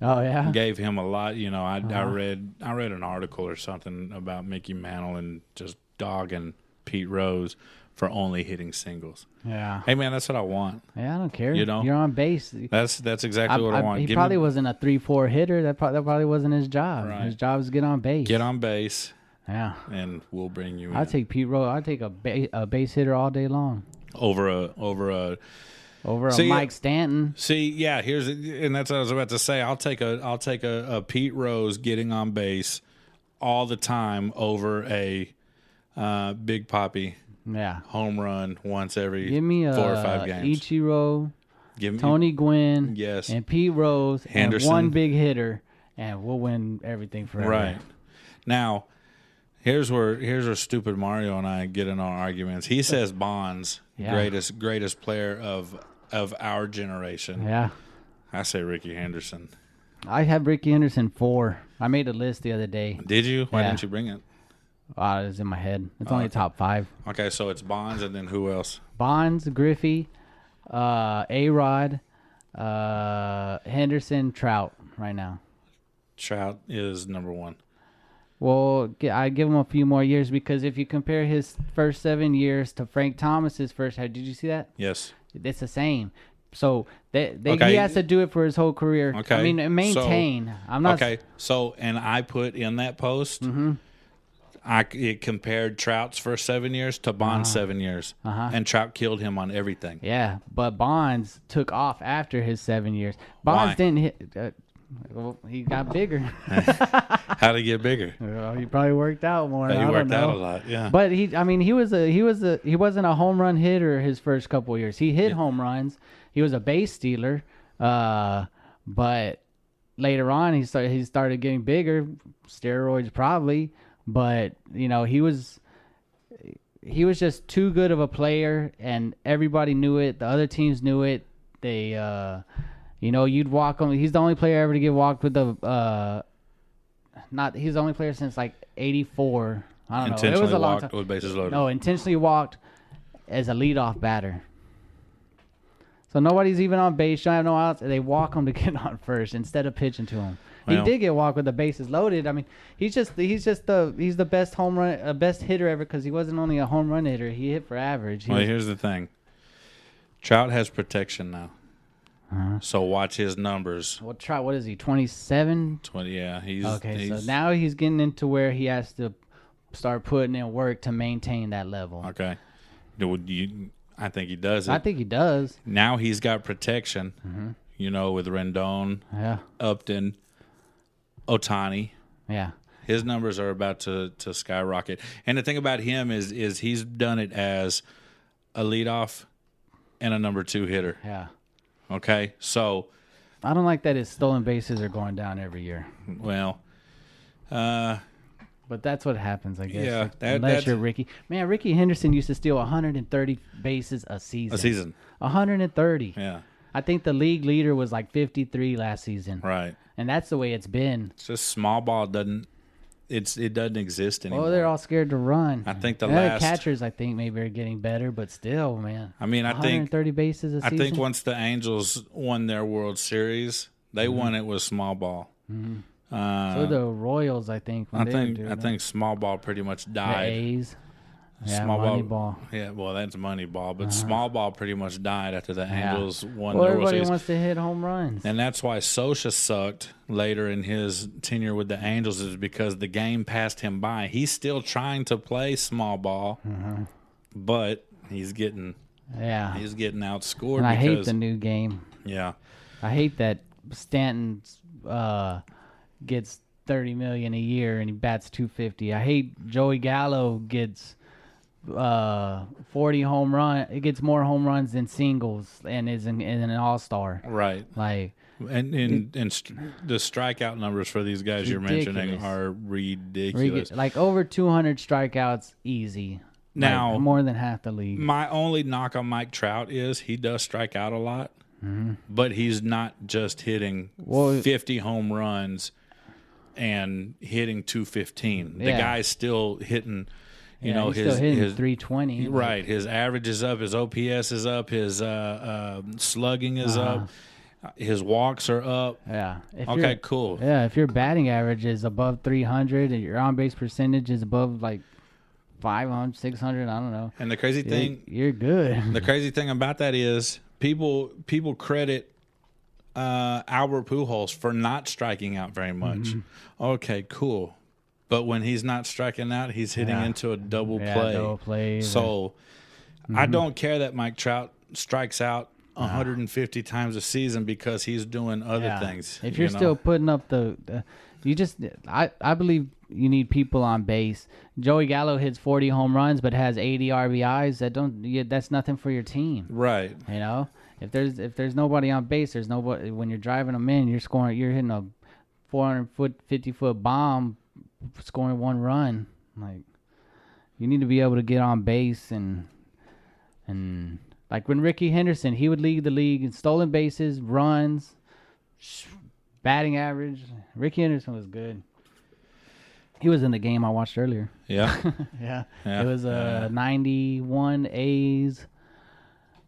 Oh yeah, gave him a lot. You know, I, I Uh-huh. read I read an article or something about Mickey Mantle and just dogging Pete Rose for only hitting singles. yeah, Hey man, that's what I want. yeah. I don't care. You know? you're on base. That's that's I, exactly what I, I- want. he Give probably me, wasn't a three-four hitter. That, pro- that probably wasn't his job. Right. His job to get on base. get on base, Yeah, and we'll bring you. I'll take Pete Rose. I'll take a, ba- a base hitter all day long over a over a. over See, a Mike Stanton. See, yeah, here's and that's what I was about to say. I'll take a I'll take a, a Pete Rose getting on base all the time over a uh, Big Papi Yeah. home run once every Give me a four or five uh, games. Ichiro, Give me Tony Gwynn, Yes. and Pete Rose, Henderson. and one big hitter, and we'll win everything forever. Right. Now, here's where here's where stupid Mario and I get in our arguments. He says Bonds, Yeah. greatest greatest player of of our generation. Yeah. I say Rickey Henderson. I have Rickey Henderson four. I made a list the other day. Did you? Why Yeah. didn't you bring it? Uh, it's in my head. It's Oh, only okay. top five. Okay, so it's Bonds and then who else? Bonds, Griffey, uh, A Rod, uh, Henderson, Trout right now. Trout is number one. Well, I give him a few more years because if you compare his first seven years to Frank Thomas's first, how did you see that? Yes. It's the same. So they, they, Okay. he has to do it for his whole career. Okay. I mean, maintain. I'm not. Okay. So and I put in that post Mm-hmm. I it compared Trout's first seven years to Bond's seven years. Uh-huh. And Trout killed him on everything. Yeah, but Bonds took off after his seven years. Bonds Why? didn't hit. Uh, well, he got bigger. [LAUGHS] How to get bigger? well, he probably worked out more. he I don't worked out a lot. Yeah. But he, I mean, he was a he was a he wasn't a home run hitter his first couple of years. He hit home runs. He was a base stealer. Uh, but later on, he started he started getting bigger. Steroids probably, but you know he was he was just too good of a player, and everybody knew it. The other teams knew it. They, uh, you know, you'd walk him. He's the only player ever to get walked with the. Uh, not he's the only player since like '84. I don't know. It Intentionally was a long walked time. with bases loaded. No, intentionally walked as a leadoff batter. So nobody's even on base. You don't have no outs. They walk him to get [LAUGHS] on first instead of pitching to him. Well- he did get walked with the bases loaded. I mean, he's just he's just the he's the best home run, uh, best hitter ever because he wasn't only a home run hitter. He hit for average. He Well, was- here's the thing. Trout has protection now. Uh-huh. So watch his numbers. what try? What is he? Twenty seven. Twenty. Yeah, he's Okay, He's, so now he's getting into where he has to start putting in work to maintain that level. okay. Do you? I think he does it. I think he does. now he's got protection. Mm-hmm. You know, with Rendon, Yeah, Upton, Ohtani. yeah. His numbers are about to, to skyrocket. And the thing about him is is he's done it as a leadoff and a number two hitter. Yeah. Okay, so I don't like that his stolen bases are going down every year. well, uh, But that's what happens, I guess. Yeah, that- Unless that's- you're Rickey. Man, Rickey Henderson used to steal 130 bases a season. a season. 130. Yeah, I think the league leader was like 53 last season. right. And that's the way it's been. It's just small ball doesn't. It's it doesn't exist anymore. Oh, they're all scared to run. I think the And last- catchers, I think, maybe are getting better, but still, man. I mean, I think 130 bases a I season. think once the Angels won their World Series, they won it with small ball. Uh, so the Royals, I think. When I think I think small ball pretty much died. Yeah, small money ball, ball. Yeah, well, that's money ball, but small ball pretty much died after the Uh-huh. Yeah. Angels won Well, World everybody wants to hit home runs. And that's why Scioscia sucked later in his tenure with the Angels is because the game passed him by. He's still trying to play small ball, Mm-hmm. but he's getting yeah. he's getting outscored And I hate the new game. yeah. I hate that Stanton uh, gets thirty million a year and he bats two fifty. I hate Joey Gallo gets uh 40 home run. It gets more home runs than singles and is in, in an all star. Right. Like And and, and st- the strikeout numbers for these guys you're mentioning are ridiculous. like over 200 strikeouts easy. Like, Now- more than half the league. My only knock on Mike Trout is he does strike out a lot, but he's not just hitting Mm-hmm. Well- 50 home runs and hitting 215. The guy's still hitting, you Yeah, know, he's his still hitting his 320. like, right. His average is up. His OPS is up. His uh, uh, slugging is Uh-huh. up. His walks are up. Yeah. If Okay, cool. Yeah, if your batting average is above 300 and your on base percentage is above like 500, 600, I don't know. And the crazy You're, thing, you're good. [LAUGHS] The crazy thing about that is people people credit uh, Albert Pujols for not striking out very much. Mm-hmm. Okay, cool. But when he's not striking out, he's hitting Yeah. into a double Yeah, play. double plays. So I Mm-hmm. don't care that Mike Trout strikes out 150 times a season because he's doing other Yeah. things. If you you're know? still putting up the, the you just I I believe you need people on base. Joey Gallo hits 40 home runs but has 80 RBIs. That don't yeah, that's nothing for your team. right, You know, if there's if there's nobody on base, there's nobody when you're driving them in. You're scoring. You're hitting a 400 foot, 50 foot bomb, scoring one run. Like you need to be able to get on base and and like when Rickey Henderson, he would lead the league in stolen bases, runs, sh- batting average. Rickey Henderson was good. He was in the game I watched earlier. yeah, [LAUGHS] Yeah. Yeah, It was uh, 91 A's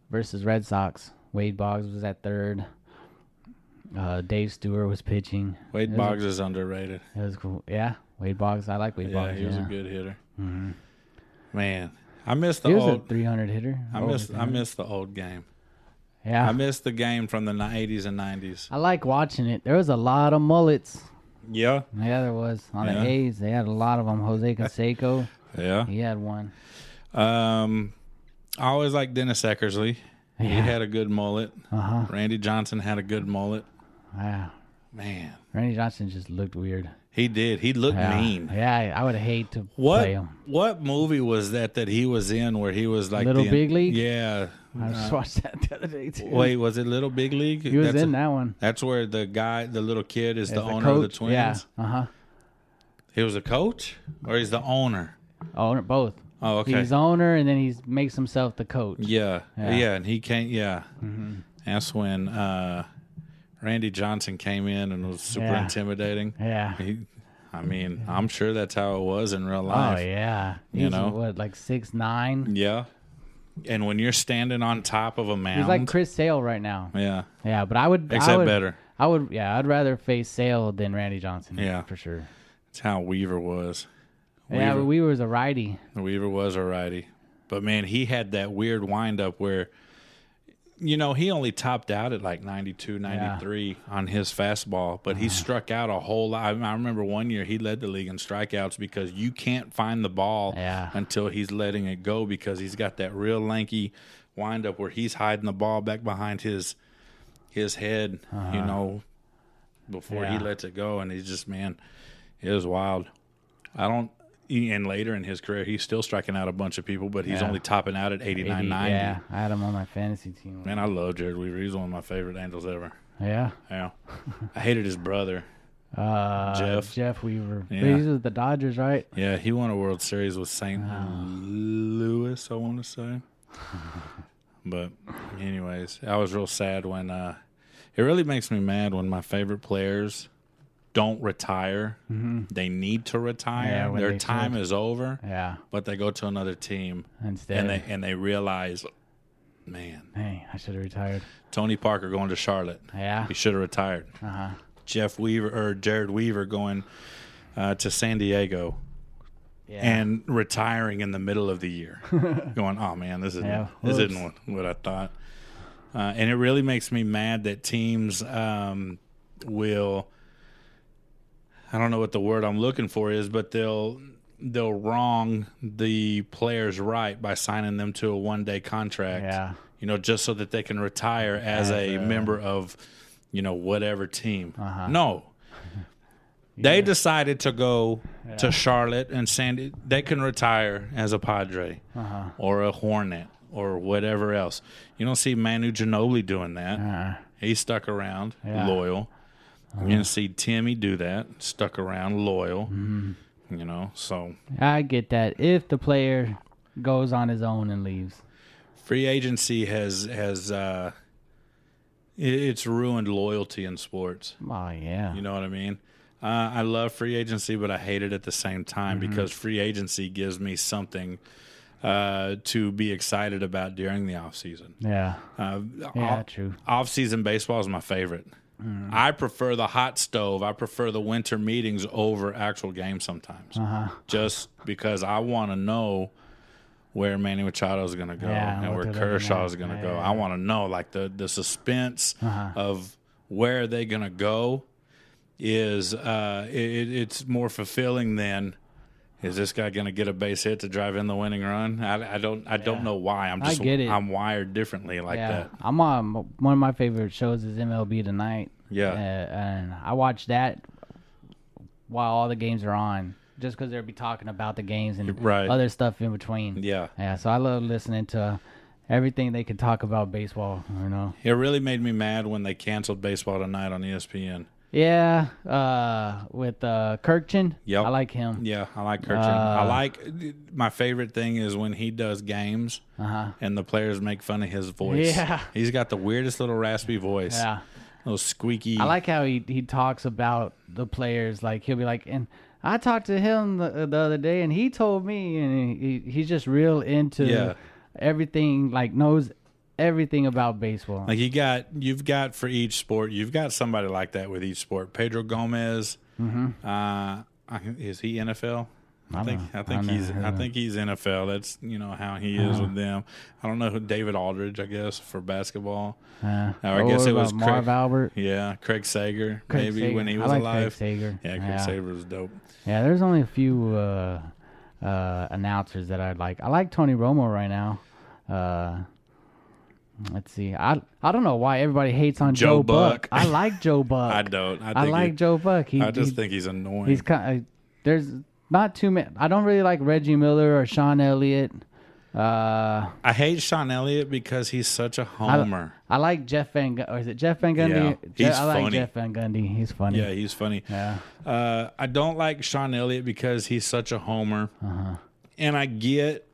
versus Red Sox. Wade Boggs was at third. Uh, Dave Stewart was pitching. Wade was- Boggs is underrated. It was cool. Yeah, Wade Boggs. I like Wade Yeah, Boggs. he was yeah. a good hitter. Mhm. Man, I miss the He was old. a 300 hitter. I Over miss I 300. miss the old game. Yeah. I miss the game from the 80s and 90s. I like watching it. There was a lot of mullets. Yeah, Yeah, there was on Yeah. the A's. They had a lot of them. Jose [LAUGHS] Canseco, yeah. he had one. Um, I always liked Dennis Eckersley. He had a good mullet. Uh huh. Randy Johnson had a good mullet. Yeah. Man, Randy Johnson just looked weird. he did. He looked Yeah. mean. Yeah, I- would hate to What play him. what movie was that that he was in where he was like Little the, Big League? Yeah. I just watched that the other day too. Wait, was it Little Big League? he was that's in that one. That's where the guy, the little kid, is the owner of the. Twins. Yeah. Uh huh. He was a coach, or he's the owner. Owner both. Oh, okay. He's owner and then he makes himself the coach. Yeah, yeah, Yeah. and he came. Yeah, Mm-hmm. that's when uh, Randy Johnson came in and was super Yeah. intimidating. Yeah. He, I mean, I'm sure that's how it was in real oh, life. Oh yeah. You He's know? what like six nine. yeah. And when you're standing on top of a mound, He's like Chris Sale right now. yeah, Yeah, but I would. I except would, better. I would. Yeah, I'd rather face Sale than Randy Johnson. Yeah. for sure. That's how Weaver was. Yeah, Weaver, but we was a righty. Weaver was a righty, but man, he had that weird windup where, you know, he only topped out at like 92, 93 on his fastball, but Uh-huh. he struck out a whole lot. I I remember one year he led the league in strikeouts because you can't find the ball Yeah. until he's letting it go because he's got that real lanky windup where he's hiding the ball back behind his his head, you know, before he Uh-huh. Lets it go, and he's just man, it was wild. I don't. And later in his career, he's still striking out a bunch of people, but he's Yeah. only topping out at 89, 80, 90. Yeah, I had him on my fantasy team. Man, I love Jered Weaver. He's one of my favorite Angels ever. Yeah. Yeah. I hated his brother. Uh, Jeff. Jeff Weaver. Yeah. He's with the Dodgers, right? Yeah, he won a World Series with St. Oh. Louis, I want to say. [LAUGHS] but, anyways, I was real sad when uh, it really makes me mad when my favorite players don't retire. They need to retire. Mm-hmm. Yeah, Their time should. is over, Yeah. but they go to another team Instead, and they and they realize, man, hey, I should have retired. Tony Parker going to Charlotte. Yeah. He should have retired. Uh huh. Jeff Weaver or Jered Weaver going uh, to San Diego Yeah. and retiring in the middle of the year, [LAUGHS] going, "Oh man, this isn't Yeah, this isn't what, what I thought." Uh, and it really makes me mad that teams um, will. I don't know what the word I'm looking for is, but they'll they'll wrong the players right by signing them to a one day contract. Yeah. You know, just so that they can retire as, As a, a- member of, you know, whatever team. Uh-huh. No, [LAUGHS] They decided to go to Charlotte and Sandy. They can retire as a Padre Uh-huh. or a Hornet or whatever else. You don't see Manu Ginobili doing that. Uh, He stuck around, Yeah. Uh-huh. Loyal. You didn't see Timmy do that, stuck around, loyal. Mm-hmm. You know, so I get that. If the player goes on his own and leaves. free agency has has uh, it's ruined loyalty in sports. Oh yeah. You know what I mean? Uh, I love free agency, but I hate it at the same time Mm-hmm. because free agency gives me something uh, to be excited about during the off season. yeah. Uh, Yeah. off- True. off-season baseball is my favorite. Mm-hmm. I prefer the hot stove. I prefer the winter meetings over actual games sometimes, Uh-huh. just because I want to know where Manny Machado is going to go Yeah, and where Kershaw is going to go. Yeah. I want to know like the the suspense Uh-huh. of where are they going to go is uh, it, it's more fulfilling than. Is this guy going to get a base hit to drive in the winning run? I, I don't. I don't know why. I'm just. I get it. I'm wired differently like yeah. that. I'm on one of my favorite shows is MLB Tonight. Yeah. Uh, and I watch that while all the games are on, just because they'll be talking about the games and Right. other stuff in between. Yeah. Yeah. So I love listening to everything they can talk about baseball. You know. It really made me mad when they canceled baseball tonight on ESPN. Yeah. Uh, with uh, Kurkjian. Yep. I like him. Yeah, I like Kurkjian. I Uh, like my favorite thing is when he does games Uh huh. and the players make fun of his voice. Yeah. [LAUGHS] he's got the weirdest little raspy voice. Yeah. little squeaky. I like how he he talks about the players. Like he'll be like, and I talked to him the, the other day, and he told me, and he, he's just real into Yeah. everything. Like knows everything about baseball. Like you got, you've got for each sport, you've got somebody like that with each sport. Pedro Gomez, uh, is he NFL? I I think know. I think I he's know. I think he's NFL. That's you know how he is with them. I don't know who David Aldridge, I guess, for basketball. Uh, I guess it was Marv Craig- Albert. Yeah, Craig Sager, Craig maybe Sager. when he was like alive. Craig Sager. Yeah, Craig yeah. Sager was dope. Yeah, there's only a few uh, uh, announcers that I like. I like Tony Romo right now. Uh, let's see. I I don't know why everybody hates on Joe Joe, Buck. Buck. I like Joe [LAUGHS] Buck. I don't. I, I like Joe Buck. He, I just he- think he's annoying. he's kind. Of, there's not too many. I don't really like Reggie Miller or Sean Elliott. Uh, I hate Sean Elliott because he's such a homer. I like Jeff Van. Or is it Jeff Van Gundy? Yeah, he's I like funny. Jeff Van Gundy. He's funny. yeah, he's funny. Yeah. Uh, I don't like Sean Elliott because he's such a homer, Uh-huh. and I get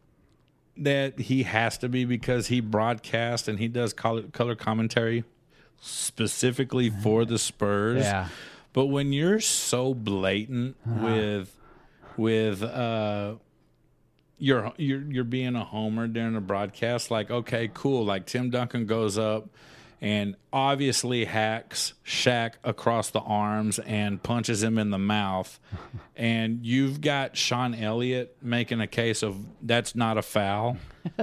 that he has to be because he broadcasts and he does color, color commentary specifically for the Spurs. Yeah. But when you're so blatant with with uh you're you're you're being a homer during a broadcast, like okay, cool. Like Tim Duncan goes up and obviously hacks Shaq across the arms and punches him in the mouth. [LAUGHS] And you've got Sean Elliott making a case of that's not a foul.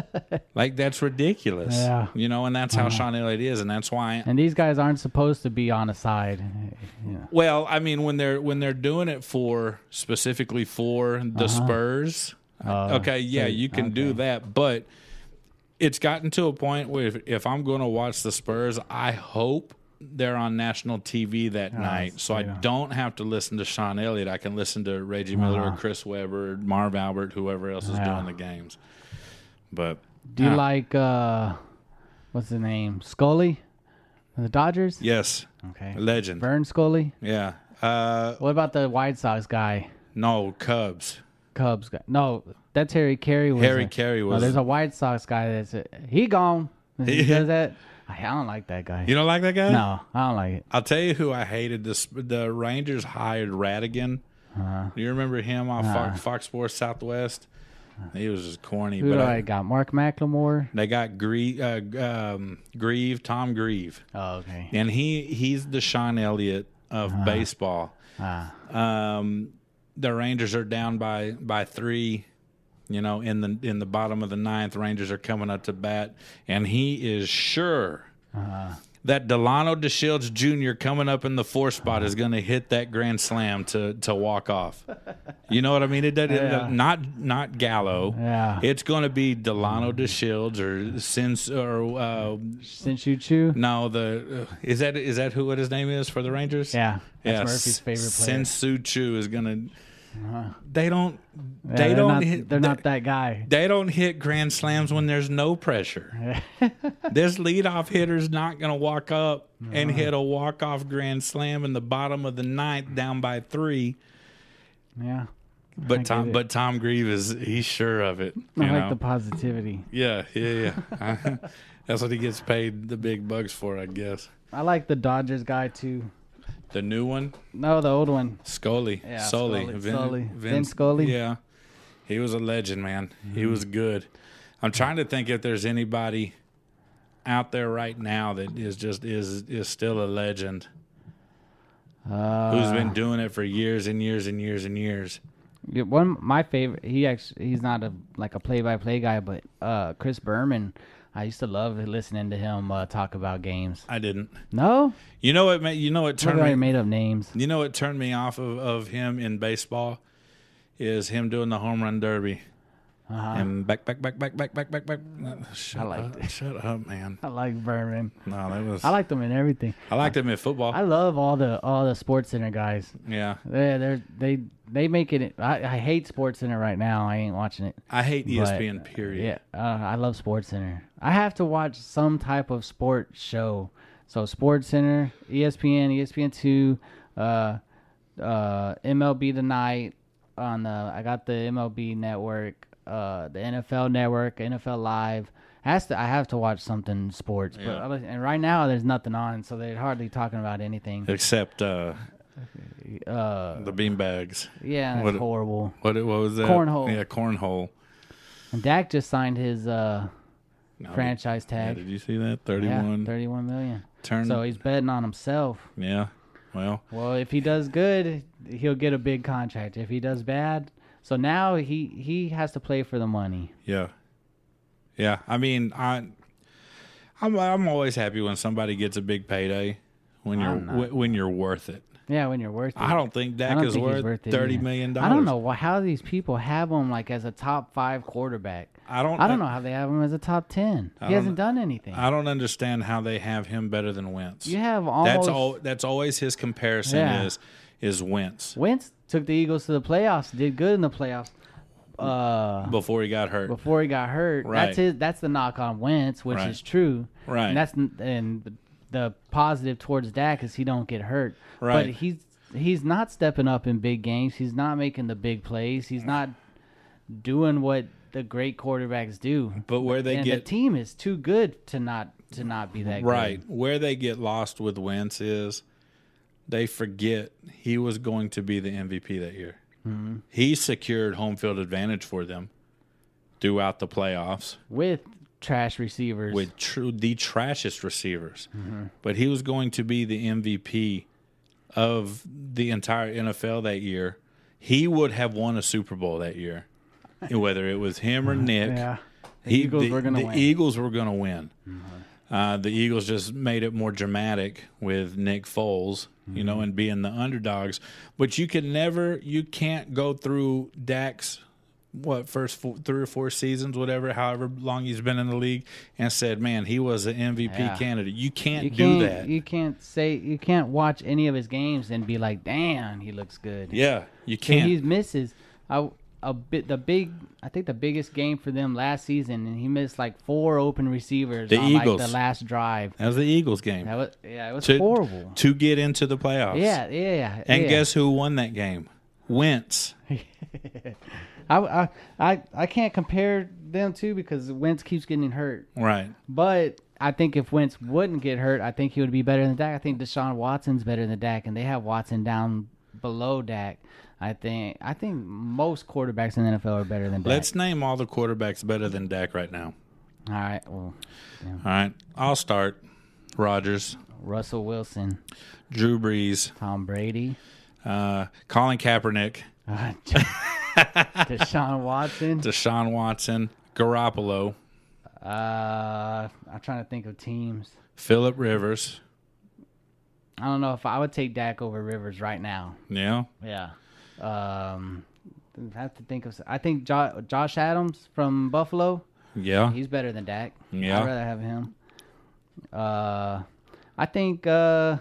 [LAUGHS] like that's ridiculous. Yeah. Uh-huh. You know, and that's how Sean Elliott is, and that's why And these guys aren't supposed to be on a side. Yeah. well, I mean, when they're when they're doing it for specifically for the Spurs, Uh, okay, yeah, so- you can do that, but it's gotten to a point where if, if I'm going to watch the Spurs, I hope they're on national TV that night, so I don't have to listen to Sean Elliott. I can listen to Reggie Miller, or Chris Webber, Marv Albert, whoever else is. Yeah. doing the games. But Do you ah, like uh, what's the name? Scully, the Dodgers. Yes, Okay. legend. Vern Scully. Yeah. Uh, What about the White Sox guy? no Cubs. Cubs guy. No, that's Harry Caray. Was Harry a- Caray No, was. there's a White Sox guy that's a, he gone. He does that. I don't like that guy. You don't like that guy? no, I don't like it. I'll tell you who I hated. This the Rangers hired Radigan. Uh-huh. Do you remember him on Fox, Fox Sports Southwest? He was just corny, Who but do I- got? Mark McLemore. they got Grieve, uh, um, Grieve, Tom Grieve, Oh, okay. and he he's the Sean Elliott of Uh-huh. baseball. Ah, Um, the Rangers are down by by three. You know, in the in the bottom of the ninth, Rangers are coming up to bat, and he is sure Uh-huh. that Delino DeShields Jr. coming up in the four spot is going to hit that grand slam to to walk off. You know what I mean? It, does Yeah. not not Gallo. Yeah. It's going to be Delino DeShields or Sins or uh, Since you chew. no the uh, is that is that who what his name is for the Rangers? Yeah. That's Yeah, Murphy's favorite player. Uh-huh. Shin-Soo Choo is going to. Uh-huh. They don't. Yeah, they don't. Not, hit, they're they- not that guy. they don't hit grand slams when there's no pressure. [LAUGHS] this leadoff hitter's not going to walk up and hit a walk-off grand slam in the bottom of the ninth down by three. Yeah. But Tom, but Tom Grieve is he's sure of it. You I like know? the positivity. yeah, yeah, yeah. [LAUGHS] That's what he gets paid the big bucks for, I guess. I like the Dodgers guy too. The new one, No, the old one. Scully, Yeah, Sully, Scully, Vin, Sully. Vin- Vin Scully. Yeah, he was a legend, man. He was good. I'm trying to think if there's anybody out there right now that is just is is still a legend Uh, who's been doing it for years and years and years and years. Yeah, one my favorite. He actually he's not a like a play by play guy, but uh, Chris Berman. I used to love listening to him uh, talk about games. I didn't. No, You know what? You know what turned me. made up names. You know what turned me off of, of him in baseball is him doing the home run derby uh-huh. And back, back, back, back, back, back, back, back. Shut I liked up, it. Shut up, man. I like Berman. No, that was. I liked them in everything. I liked them in football. I love all the all the Sports Center guys. Yeah, they they're, they they make it. I, I hate Sports Center right now. I ain't watching it. I hate ESPN. But, period. Yeah, uh, I love Sports Center. I have to watch some type of sport show. So Sports Center, ESPN, ESPN two, uh, uh, MLB tonight on the. I got the MLB network uh, the NFL network, NFL Live. Has to. I have to watch something sports. But Yeah. And right now there's nothing on, so they're hardly talking about anything. Except uh, Uh, the beanbags. yeah, that's What- horrible. What what was that? Cornhole. Yeah, cornhole. And Dak just signed his uh, No, franchise yeah, tag. did you see that? Yeah, Thirty-one. thirty-one million. turn. So he's betting on himself. yeah. Well, Well, if he does good, he'll get a big contract. If he does bad, so now he he has to play for the money. Yeah, yeah. I mean, I, I'm I'm always happy when somebody gets a big payday when you're w- when you're worth it. Yeah, when you're worth it. I don't think Dak don't is think worth it thirty million dollars. I don't know how these people have him like as a top five quarterback. I don't. I don't know how they have him as a top ten. I He hasn't done anything. I don't understand how they have him better than Wentz. you have almost. that's all. That's always his comparison Yeah. is is Wentz Wentz took the Eagles to the playoffs. Did good in the playoffs. Uh, before he got hurt. before he got hurt. Right. That's his. That's the knock on Wentz, which Right. is true. Right. And that's and the positive towards Dak is he don't get hurt. Right. But he's he's not stepping up in big games. He's not making the big plays. He's not doing what the great quarterbacks do. But where they and get the team is too good to not to not be that right good. where they get lost with Wentz is they forget he was going to be the MVP that year. Mm-hmm. He secured home field advantage for them throughout the playoffs. with trash receivers. with true the trashest receivers. Mm-hmm. But he was going to be the MVP of the entire NFL that year. He would have won a Super Bowl that year, [LAUGHS] whether it was him or Nick. yeah. The he- Eagles the, were gonna win. Eagles were going to win. Uh, the Eagles just made it more dramatic with Nick Foles, you know, and being the underdogs. But you can never, you can't go through Dak's what first four, three or four seasons, whatever, however long he's been in the league, and said, "Man, he was an MVP Yeah. candidate." You can't You do can't, that. You can't say you can't watch any of his games and be like, "Damn, he looks good." yeah, you can't. He misses. I, a bit the big. I think the biggest game for them last season, and he missed like four open receivers The on Eagles. like the last drive. that was the Eagles game That was yeah, it was to, horrible. to get into the playoffs. Yeah, yeah, yeah. and yeah. guess who won that game? Wentz. [LAUGHS] I, I I I can't compare them two because Wentz keeps getting hurt. Right. But I think if Wentz wouldn't get hurt, I think he would be better than Dak. I think Deshaun Watson's better than Dak, and they have Watson down below Dak. I think I think most quarterbacks in the NFL are better than Dak. Let's name all the quarterbacks better than Dak right now. All right. Well, All right, I'll start. Rodgers, Russell Wilson, Drew Brees, Tom Brady, uh, Colin Kaepernick, uh, [LAUGHS] Deshaun Watson, Deshaun Watson, Garoppolo, Uh, I'm trying to think of teams. Philip Rivers. I don't know if I would take Dak over Rivers right now. Yeah. Yeah. Um, I have to think of. I think jo- Josh Adams from Buffalo. Yeah. He's better than Dak. Yeah. I'd rather have him. Uh, I think uh,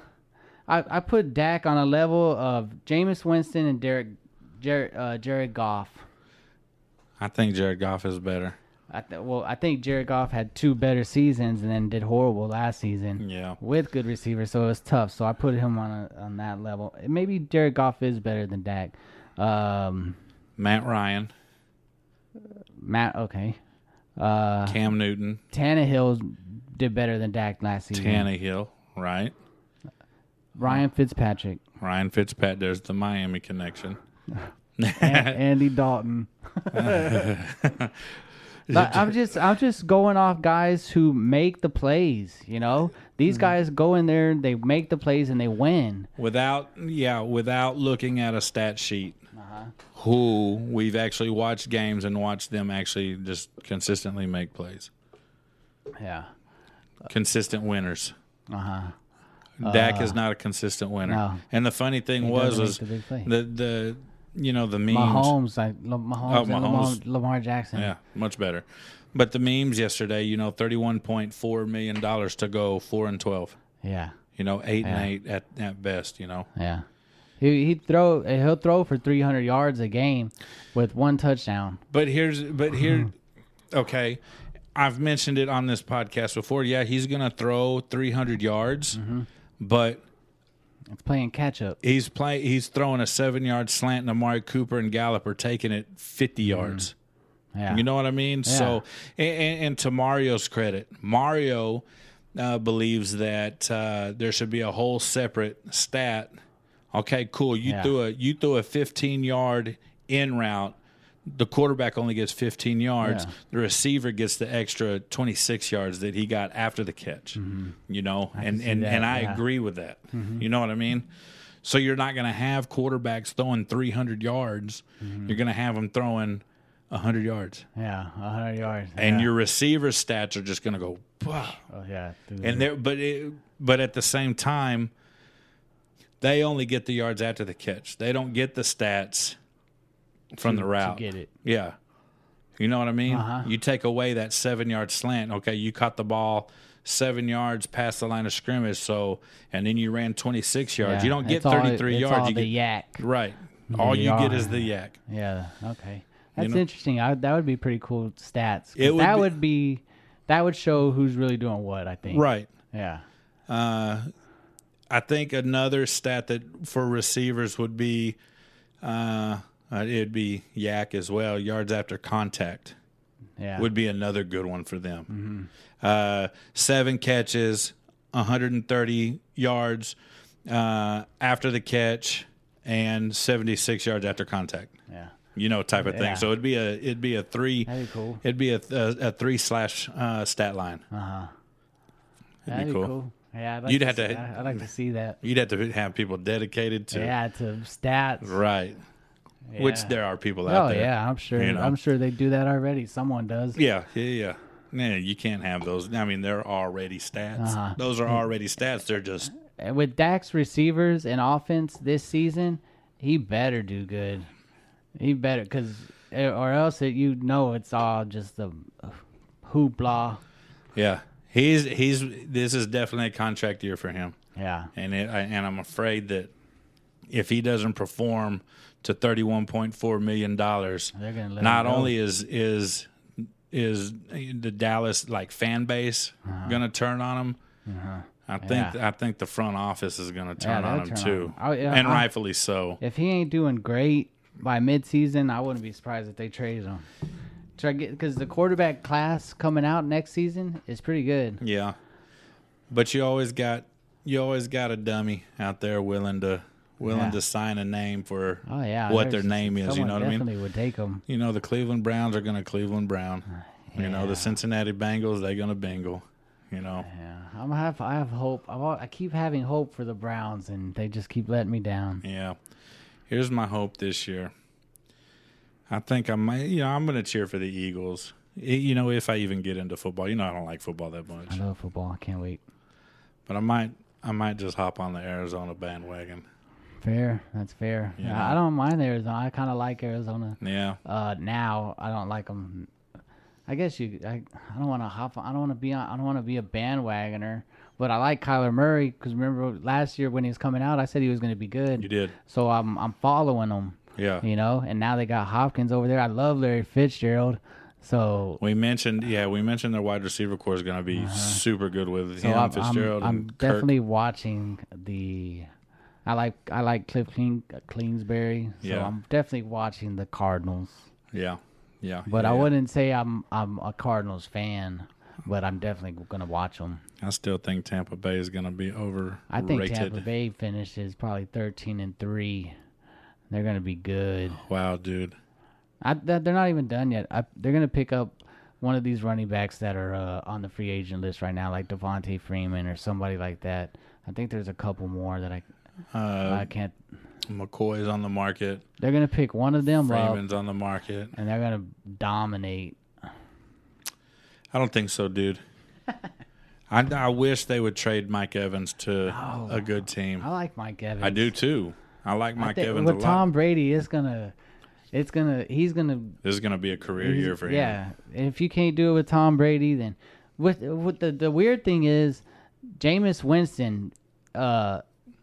I I put Dak on a level of Jameis Winston and Derek Jared uh, Jared Goff. I think Jared Goff is better. I th- well, I think Jared Goff had two better seasons and then did horrible last season Yeah. with good receivers, so it was tough. So I put him on a, on that level. Maybe Jared Goff is better than Dak. Um, Matt Ryan, Matt, okay. Uh, Cam Newton, Tannehill did better than Dak last season. Tannehill, right? Ryan Fitzpatrick, Ryan Fitzpatrick. There's the Miami connection. [LAUGHS] Andy Dalton. [LAUGHS] [LAUGHS] But I'm [LAUGHS] just I'm just going off guys who make the plays, you know? These mm-hmm. guys go in there, they make the plays and they win. without yeah without looking at a stat sheet uh-huh. who we've actually watched games and watched them actually just consistently make plays Yeah. consistent winners Uh-huh. Dak is uh, not a consistent winner no. and the funny thing was doesn't was make the big play. the the you know the memes Mahomes, like Mahomes, Oh, Mahomes. Lamar, Lamar Jackson. yeah much better but the memes yesterday you know 31.4 million dollars to go 4 and 12 Yeah. you know 8 Yeah. and 8 at, at best you know Yeah. He he throw he'll throw for 300 yards a game with one touchdown. But here's but here mm-hmm. okay. I've mentioned it on this podcast before. Yeah, he's to throw 300 yards, mm-hmm. but It's playing catch up. he's play he's throwing a 7-yard slant and Amari Cooper and Gallup are taking it 50 yards. Yeah. You know what I mean? So, and, and, to Mario's credit, Mario uh, believes that uh, there should be a whole separate stat. Okay, cool. You Yeah. threw a you threw a 15 yard in route. The quarterback only gets 15 yards. Yeah. The receiver gets the extra 26 yards that he got after the catch. Mm-hmm. You know, and see and, that, and I yeah. agree with that. Mm-hmm. You know what I mean? So you're not going to have quarterbacks throwing 300 yards. Mm-hmm. You're going to have them throwing 100 yards. Yeah, 100 yards. And yeah. your receiver stats are just going to go, wow. oh yeah. And there, but it, but at the same time, they only get the yards after the catch. They don't get the stats from the To route. get it. Yeah. You know what I mean? Uh-huh. You take away that seven yard slant. Okay, you caught the ball seven yards past the line of scrimmage. So, and then you ran 26 yards. Yeah, You don't get it's all- 33 it's yards. All you the get, YAC. right. All you get is the YAC. Yeah. Okay. That's know? interesting. I, that would be pretty cool stats. It would that be- would be that would show who's really doing what. I think. Right. Yeah. Uh, I think another stat that for receivers would be, uh, uh, it'd be YAC as well. Yards after contact Yeah. would be another good one for them. Uh, seven catches, 130 yards uh, after the catch, and 76 yards after contact. yeah. You know, type of thing. Yeah. So it'd be a it'd be a three. That'd be cool. It'd be a, a, a three slash uh, stat line. Uh huh. That'd be cool. cool. Yeah. I'd like You'd to have see- to- I'd like to see that. You'd have to have people dedicated to Yeah. To stats. right. Which there are people out Oh there. yeah, I'm sure. you know. I'm sure they do that already. Someone does. Yeah, yeah, yeah. Yeah, you can't have those. I mean, they're already stats. Uh-huh. Those are already stats. They're just With Dak's receivers and offense this season, he better do good. He better because, or else it, you know it's all just the hoopla. yeah. He's he's. This is definitely a contract year for him, Yeah. and it, I, and I'm afraid that if he doesn't perform to 31.4 million dollars, They're gonna let not only is is is the Dallas like fan base gonna turn on him. I think Uh-huh. Yeah. I think the front office is gonna Yeah, turn on him turn on too, him. I- yeah, and I'm- rightfully so. If he ain't doing great by midseason, I wouldn't be surprised if they traded him. Try get because the quarterback class coming out next season is pretty good. Yeah, but you always got you always got a dummy out there willing to willing Yeah. to sign a name for Oh yeah, what their name is. You know what I mean? Definitely would take them. You know the Cleveland Browns are going to Cleveland Brown. Uh, you know the Cincinnati Bengals they're going to Bengal. You know Yeah, I'm have I have hope. I've, I keep having hope for the Browns, and they just keep letting me down. yeah. Here's my hope this year. I think I might. You know I'm going to cheer for the Eagles. I- You know, if I even get into football, you know, I don't like football that much, I love football. I can't wait. but I might, I might just hop on the Arizona bandwagon. Fair. That's fair. Yeah. Yeah, I don't mind Arizona. I kind of like Arizona. Yeah, Uh, now I don't like them. I guess you. I, I don't want to hop. I don't want to be on. I don't want to be a bandwagoner. But I like Kyler Murray because remember last year when he was coming out, I said he was going to be good. you did. So I'm I'm following him. Yeah. You know, and now they got Hopkins over there. I love Larry Fitzgerald. So We mentioned, yeah, we mentioned their wide receiver core is going to be super good with Uh-huh. so him, I'm, I'm, Fitzgerald, I'm and Kirk. definitely watching the. I like I like Kliff Clean, Cleansbury. So Yeah. I'm definitely watching the Cardinals. Yeah, yeah. But yeah, I yeah. wouldn't say I'm I'm a Cardinals fan, but I'm definitely gonna watch them. I still think Tampa Bay is going to be overrated. I think Tampa Bay finishes probably 13 and three. They're gonna be good. Wow, dude. I, they're not even done yet. I, they're gonna pick up one of these running backs that are uh, on the free agent list right now, like Devonta Freeman or somebody like that. I think there's a couple more that I Uh, I can't. McCoy's on the market. They're gonna pick one of them up, on the market. and they're gonna dominate. I don't think so, dude. [LAUGHS] I, I wish they would trade Mike Evans to Oh. a good team. I like Mike Evans. I do too. I like I Mike think Evans a with lot. Tom Brady, it's gonna, it's gonna, he's gonna this is to be a career year for him. Yeah, if you can't do it with Tom Brady, then with with the the weird thing is, Jameis Winston, uh,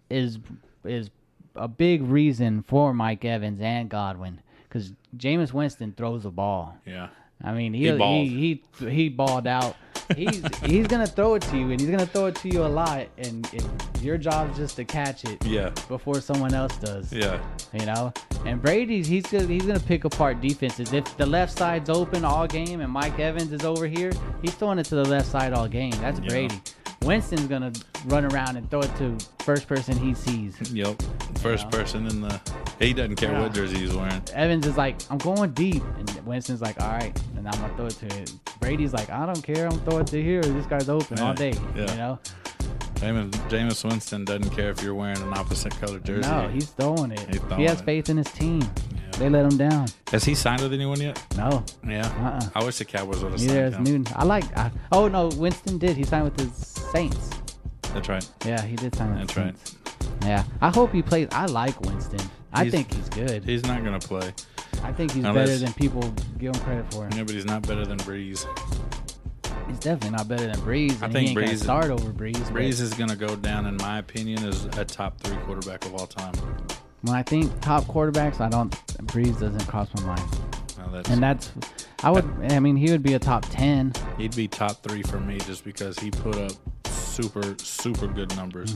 is is a big reason for Mike Evans and Godwin because Jameis Winston throws the ball. Yeah. I mean, he He he he, he, balled out. He's he's gonna throw it to you, and he's gonna throw it to you a lot, and it, your job is just to catch it Yeah. before someone else does Yeah. you know. And Brady's he's gonna, he's gonna pick apart defenses. If the left side's open all game and Mike Evans is over here, he's throwing it to the left side all game. That's Yeah. Brady. Winston's gonna run around and throw it to first person he sees. Yep. First Yeah. person in the. He doesn't care Yeah. what jersey he's wearing. Evans is like, I'm going deep, and Winston's like, all right, and I'm gonna throw it to it. Brady's like, I don't care, I'm gonna throw it to here. This guy's open all day. Yeah. You know? Jameis, Jameis Winston doesn't care if you're wearing an opposite color jersey. No, he's throwing it. He's he throwing has it. faith in his team. They let him down. Has he signed with anyone yet? No, Yeah. Uh-uh. I wish the Cowboys would have signed him. Newton. I like. I, oh no, Winston did. He signed with the Saints. That's right. Yeah, he did sign with That's the right. Saints. Yeah, I hope he plays. I like Winston. I He's- think he's good. He's not going to play. I think he's unless- better than people give him credit for. Yeah, but he's not better than Brees. He's definitely not better than Brees. I think Brees- start over Brees. but Brees is going to go down, in my opinion, as a top three quarterback of all time. When I think top quarterbacks, I don't. Brees doesn't cross my mind, Now that's, and that's. I would. I mean, he would be a top ten. he'd be top three for me just because he put up super, super good numbers.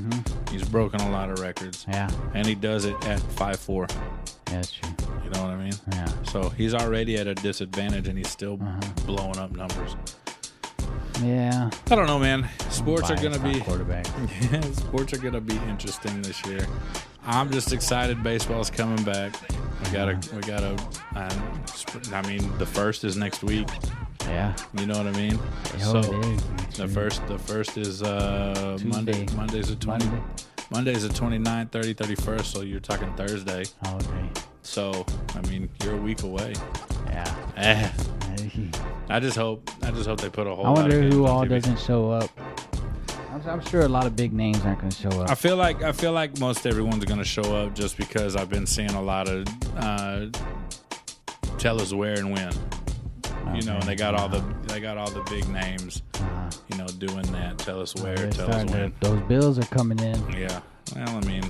He's broken a lot of records, Yeah, and he does it at five four. yeah, that's true. You know what I mean? Yeah. So he's already at a disadvantage, and he's still Uh-huh. blowing up numbers. Yeah. I don't know, man. Sports are going to be on quarterbacks. [LAUGHS] Yeah, sports are gonna be interesting this year. I'm just excited. Baseball's coming back. We gotta, we gotta. Um, sp- I mean, the first is next week. Yeah. You know what I mean? So it is. the first, the first is uh, Monday. Tuesday. Monday's the 20. Monday. Monday's the 29th, 30, 31st. So you're talking Thursday. Oh, okay. So I mean, you're a week away. Yeah. Eh. I just hope, I just hope they put a whole. I wonder who all doesn't show up. I'm, I'm sure a lot of big names aren't going to show up. I feel like I feel like most everyone's gonna show up just because I've been seeing a lot of uh, tell us where and when. You know, and they got all the they got all the big names. Uh, You know, doing that. Tell us where. they're Tell us when. to- those bills are coming in. Yeah. Well, I mean,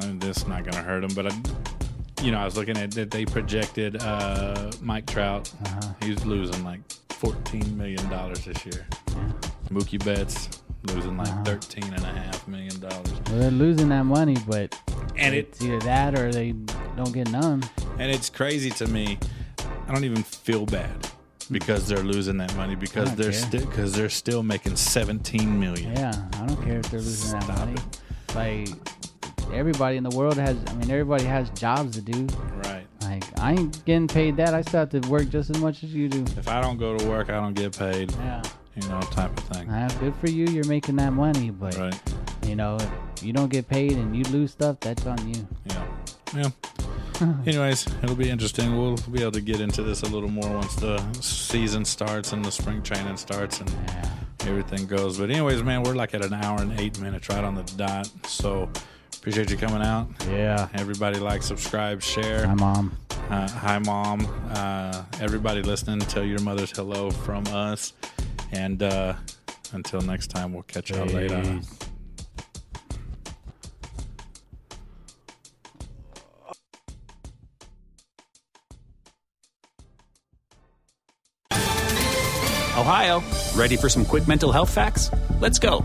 I mean, this is not gonna hurt them, but I, you know, I was looking at that they projected uh, Mike Trout. Uh-huh. He's losing like fourteen million dollars this year. Mookie Betts losing like Uh-huh. thirteen and a half million dollars. Well, they're losing that money, but And it it's either that or they don't get none. And it's crazy to me. I don't even feel bad because they're losing that money because they're still because they're still making 17 million. Yeah, I don't care if they're losing that Stop money. Like everybody in the world has. I mean, everybody has jobs to do. Right. Like I ain't getting paid that. I still have to work just as much as you do. If I don't go to work, I don't get paid. Yeah. You know, type of thing. Uh, good for you. You're making that money, but Right. you know, if you don't get paid and you lose stuff, that's on you. Yeah. Yeah. [LAUGHS] anyways, it'll be interesting. We'll be able to get into this a little more once the season starts and the spring training starts and Yeah. everything goes. But anyways, man, we're like at an hour and eight minutes right on the dot. So appreciate you coming out. Yeah. Everybody like, subscribe, share. Hi, mom. Uh, hi, mom. Uh, everybody listening, tell your mothers hello from us. And uh, until next time, we'll catch y'all later. Peace. Ohio, ready for some quick mental health facts? Let's go.